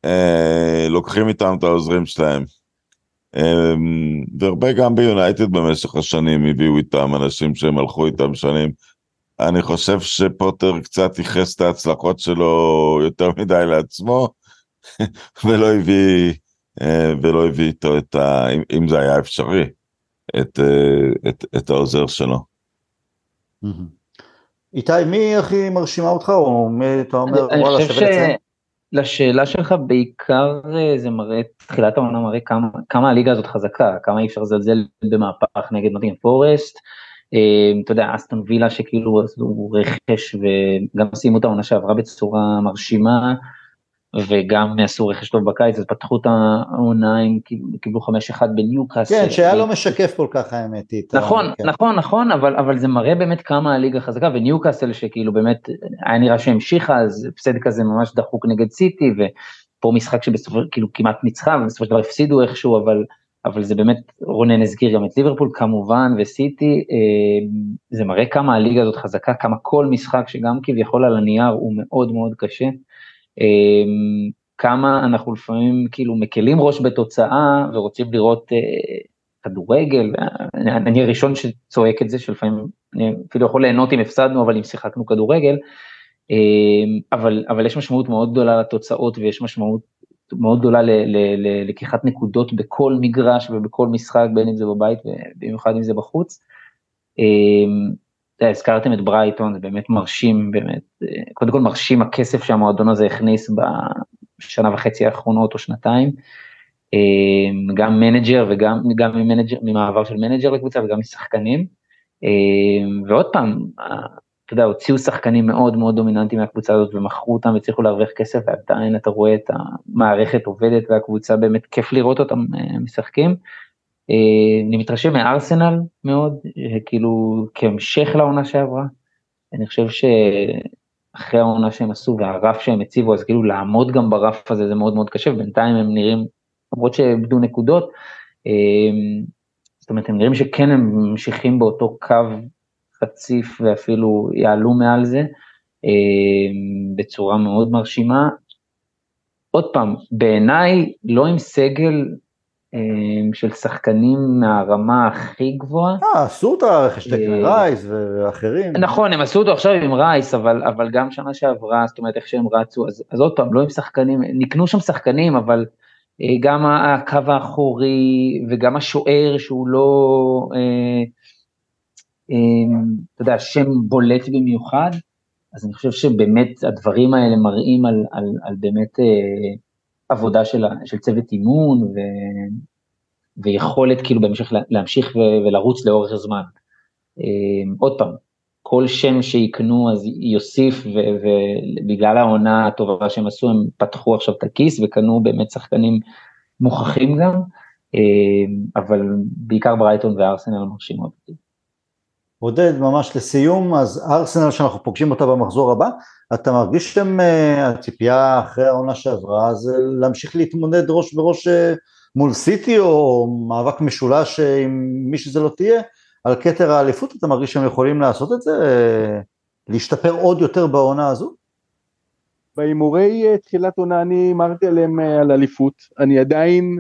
אה, לוקחים איתם את העוזרים שלהם. אה, והרבה גם ביונייטד במשך השנים הביאו איתם אנשים שהם הלכו איתם שנים. אני חושב שפוטר קצת ייחס את ההצלחות שלו יותר מדי לעצמו, ולא הביא, אה, ולא הביא איתו את ה... אם- אם זה היה אפשרי, את, אה, את, את העוזר שלו. איתי, מי הכי מרשימה אותך, או מי אתה אומר, וואלה, שווה לציין? שלשאלה שלך בעיקר אה, זה מראה, תחילת העונה מראה כמה, כמה הליגה הזאת חזקה, כמה אי אפשר לזלזל במהפך נגד נוטינג פורסט. אה, אתה יודע, אסטון וילה שכאילו עשו רכש וגם סיימו את העונה שעברה בצורה מרשימה, וגם עשו רכש טוב בקיץ, אז פתחו את העונה, הם קיבלו- קיבלו 5-1 בניוקאסל. כן, שהיה לא משקף כל כך האמת. נכון, כן. נכון, נכון, אבל, אבל זה מראה באמת כמה הליגה חזקה, וניוקאסל שכאילו באמת היה נראה שהמשיכה, אז הפסד כזה ממש דחוק נגד סיטי, ופה משחק שבסופו של כאילו כמעט ניצחה, ובסופו של דבר הפסידו איכשהו, אבל, אבל זה באמת, רונן הזכיר גם את ליברפול כמובן, וסיטי, אה, זה מראה כמה הליגה הזאת חזקה, כמה כל משחק שגם כביכול על הנייר הוא מאוד מאוד קשה. אה, כמה אנחנו לפעמים כאילו מקלים ראש בתוצאה ורוצים לראות אה, כדורגל, אני, אני הראשון שצועק את זה, שלפעמים אני אפילו יכול ליהנות אם הפסדנו, אבל אם שיחקנו כדורגל, אה, אבל, אבל יש משמעות מאוד גדולה לתוצאות ויש משמעות מאוד גדולה ללקיחת נקודות בכל מגרש ובכל משחק, בין אם זה בבית ובמיוחד אם זה בחוץ. אתה יודע, הזכרתם את ברייטון, זה באמת מרשים, באמת, אה, קודם כל מרשים הכסף שהמועדון הזה הכניס בשנה וחצי האחרונות או שנתיים. אה, גם מנג'ר וגם גם ממנג'ר, ממעבר של מנג'ר לקבוצה וגם משחקנים. אה, ועוד פעם, אתה יודע, הוציאו שחקנים מאוד מאוד דומיננטיים מהקבוצה הזאת ומכרו אותם והצליחו להרוויח כסף ועדיין אתה רואה את המערכת עובדת והקבוצה באמת כיף לראות אותם משחקים. אני מתרשם מארסנל מאוד, כאילו כהמשך לעונה שעברה. אני חושב שאחרי העונה שהם עשו והרף שהם הציבו, אז כאילו לעמוד גם ברף הזה זה מאוד מאוד קשה, ובינתיים הם נראים, למרות שאיבדו נקודות, אמ, זאת אומרת, הם נראים שכן הם ממשיכים באותו קו רציף ואפילו יעלו מעל זה, בצורה מאוד מרשימה. עוד פעם, בעיניי, לא עם סגל של שחקנים מהרמה הכי גבוהה. אה, עשו את הרכש אה, רייס ואחרים. נכון, הם עשו אותו עכשיו עם רייס, אבל, אבל גם שנה שעברה, זאת אומרת איך שהם רצו, אז, אז עוד פעם, לא עם שחקנים, נקנו שם שחקנים, אבל אה, גם הקו האחורי וגם השוער שהוא לא, אה, אה, אתה יודע, שם בולט במיוחד, אז אני חושב שבאמת הדברים האלה מראים על, על, על באמת אה, עבודה של, של צוות אימון ו, ויכולת כאילו בהמשך להמשיך ו, ולרוץ לאורך הזמן. אה, עוד פעם, כל שם שיקנו אז יוסיף ובגלל העונה הטובה שהם עשו הם פתחו עכשיו את הכיס וקנו באמת שחקנים מוכחים גם, אה, אבל בעיקר ברייטון וארסנל מרשימות אותי. עודד, ממש לסיום, אז ארסנל שאנחנו פוגשים אותה במחזור הבא, אתה מרגיש שאתם, אה, הציפייה אחרי העונה שעברה זה להמשיך להתמודד ראש בראש אה, מול סיטי או מאבק משולש עם מי שזה לא תהיה, על כתר האליפות, אתה מרגיש שהם יכולים לעשות את זה, להשתפר עוד יותר בעונה הזו? בהימורי תחילת עונה אני הימרתי עליהם על אליפות, אני עדיין,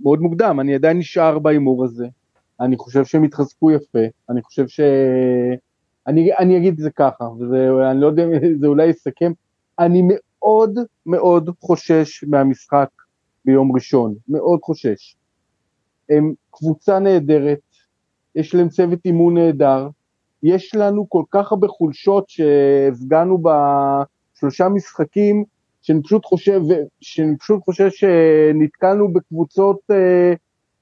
מאוד מוקדם, אני עדיין נשאר בהימור הזה. אני חושב שהם התחזקו יפה, אני חושב ש... אני, אני אגיד את זה ככה, ואני לא יודע אם זה אולי יסכם, אני מאוד מאוד חושש מהמשחק ביום ראשון, מאוד חושש. הם קבוצה נהדרת, יש להם צוות אימון נהדר, יש לנו כל כך הרבה חולשות שהפגענו בשלושה משחקים, שאני פשוט חושב, שאני פשוט חושב שנתקלנו בקבוצות אה,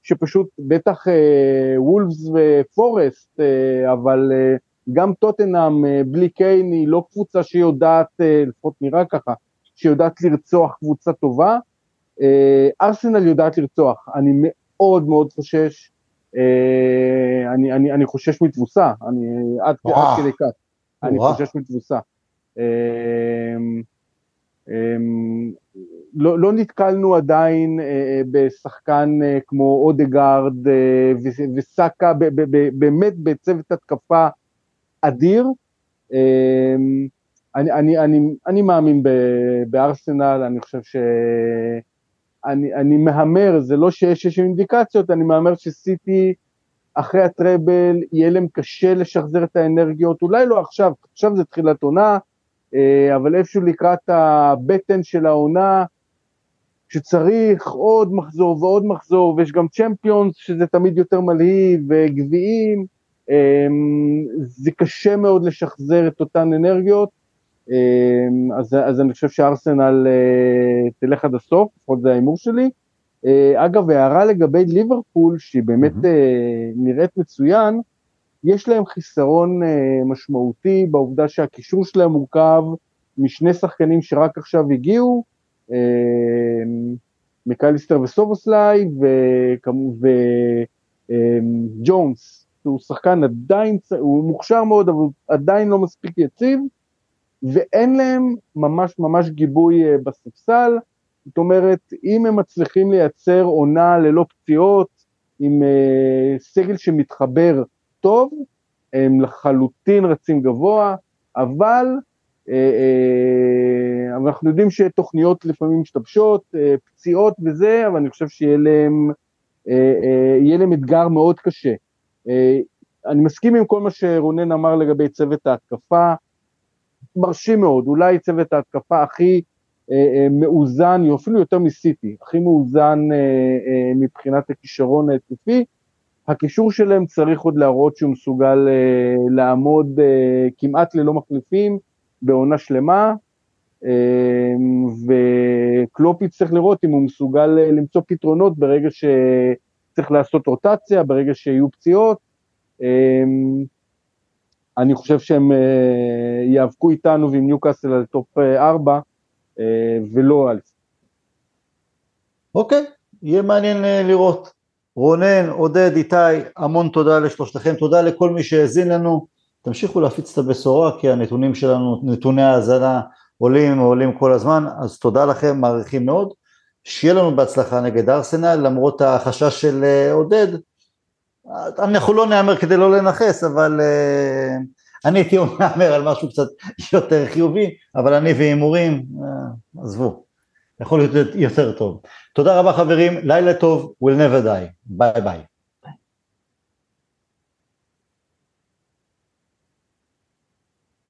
שפשוט בטח אה, וולפס ופורסט, אה, אבל אה, גם טוטנאם בלי קיין היא לא קבוצה שיודעת, לפחות נראה ככה, שיודעת לרצוח קבוצה טובה. ארסנל יודעת לרצוח, אני מאוד מאוד חושש, אני, אני, אני חושש מתבוסה, אני עד, עד כדי כך, אני חושש מתבוסה. אה, לא, לא נתקלנו עדיין אה, אה, בשחקן אה, כמו אודגרד וסאקה, באמת בצוות התקפה אדיר. אמ, אני, אני, אני, אני מאמין בארסנל, אני חושב ש... אני, אני מהמר, זה לא שיש יש אינדיקציות, אני מהמר שסיטי אחרי הטראבל יהיה להם קשה לשחזר את האנרגיות, אולי לא עכשיו, עכשיו זה תחילת עונה, אה, אבל איפשהו לקראת הבטן של העונה, שצריך עוד מחזור ועוד מחזור, ויש גם צ'מפיונס שזה תמיד יותר מלהיב, וגביעים, אה, זה קשה מאוד לשחזר את אותן אנרגיות, אה, אז, אז אני חושב שארסנל תלך עד הסוף, לפחות זה ההימור שלי. אגב, הערה לגבי ליברפול, שהיא באמת mm-hmm. נראית מצוין, יש להם חיסרון משמעותי בעובדה שהקישור שלהם מורכב משני שחקנים שרק עכשיו הגיעו, מקליסטר וסובוסליי וג'ונס, uh, הוא שחקן עדיין, הוא מוכשר מאוד אבל עדיין לא מספיק יציב, ואין להם ממש ממש גיבוי uh, בספסל, זאת אומרת, אם הם מצליחים לייצר עונה ללא פציעות, עם uh, סגל שמתחבר טוב, הם לחלוטין רצים גבוה, אבל אה, אה, אנחנו יודעים שתוכניות לפעמים משתבשות, אה, פציעות וזה, אבל אני חושב שיהיה להם, יהיה להם אתגר מאוד קשה. אני מסכים עם כל מה שרונן אמר לגבי צוות ההתקפה, מרשים מאוד, אולי צוות ההתקפה הכי מאוזן, אפילו יותר מסיטי, הכי מאוזן מבחינת הכישרון ההתקפי, הקישור שלהם צריך עוד להראות שהוא מסוגל לעמוד כמעט ללא מחליפים בעונה שלמה. וקלופ יצטרך לראות אם הוא מסוגל אה, למצוא פתרונות ברגע שצריך לעשות רוטציה, ברגע שיהיו פציעות. אני חושב שהם ייאבקו איתנו ועם ניוקאסל על top 4 ולא על זה. אוקיי, יהיה מעניין לראות. רונן, עודד, איתי, המון תודה לשלושתכם, תודה לכל מי שהאזין לנו, תמשיכו להפיץ את הבשורה כי הנתונים שלנו, נתוני ההאזנה עולים ועולים כל הזמן, אז תודה לכם, מעריכים מאוד, שיהיה לנו בהצלחה נגד ארסנל, למרות החשש של אה, עודד, אנחנו לא נהמר כדי לא לנכס, אבל uh, אני הייתי מהמר על משהו קצת יותר חיובי, אבל אני והימורים, uh, עזבו, יכול להיות יותר טוב. תודה רבה חברים, לילה טוב, will never die, ביי ביי.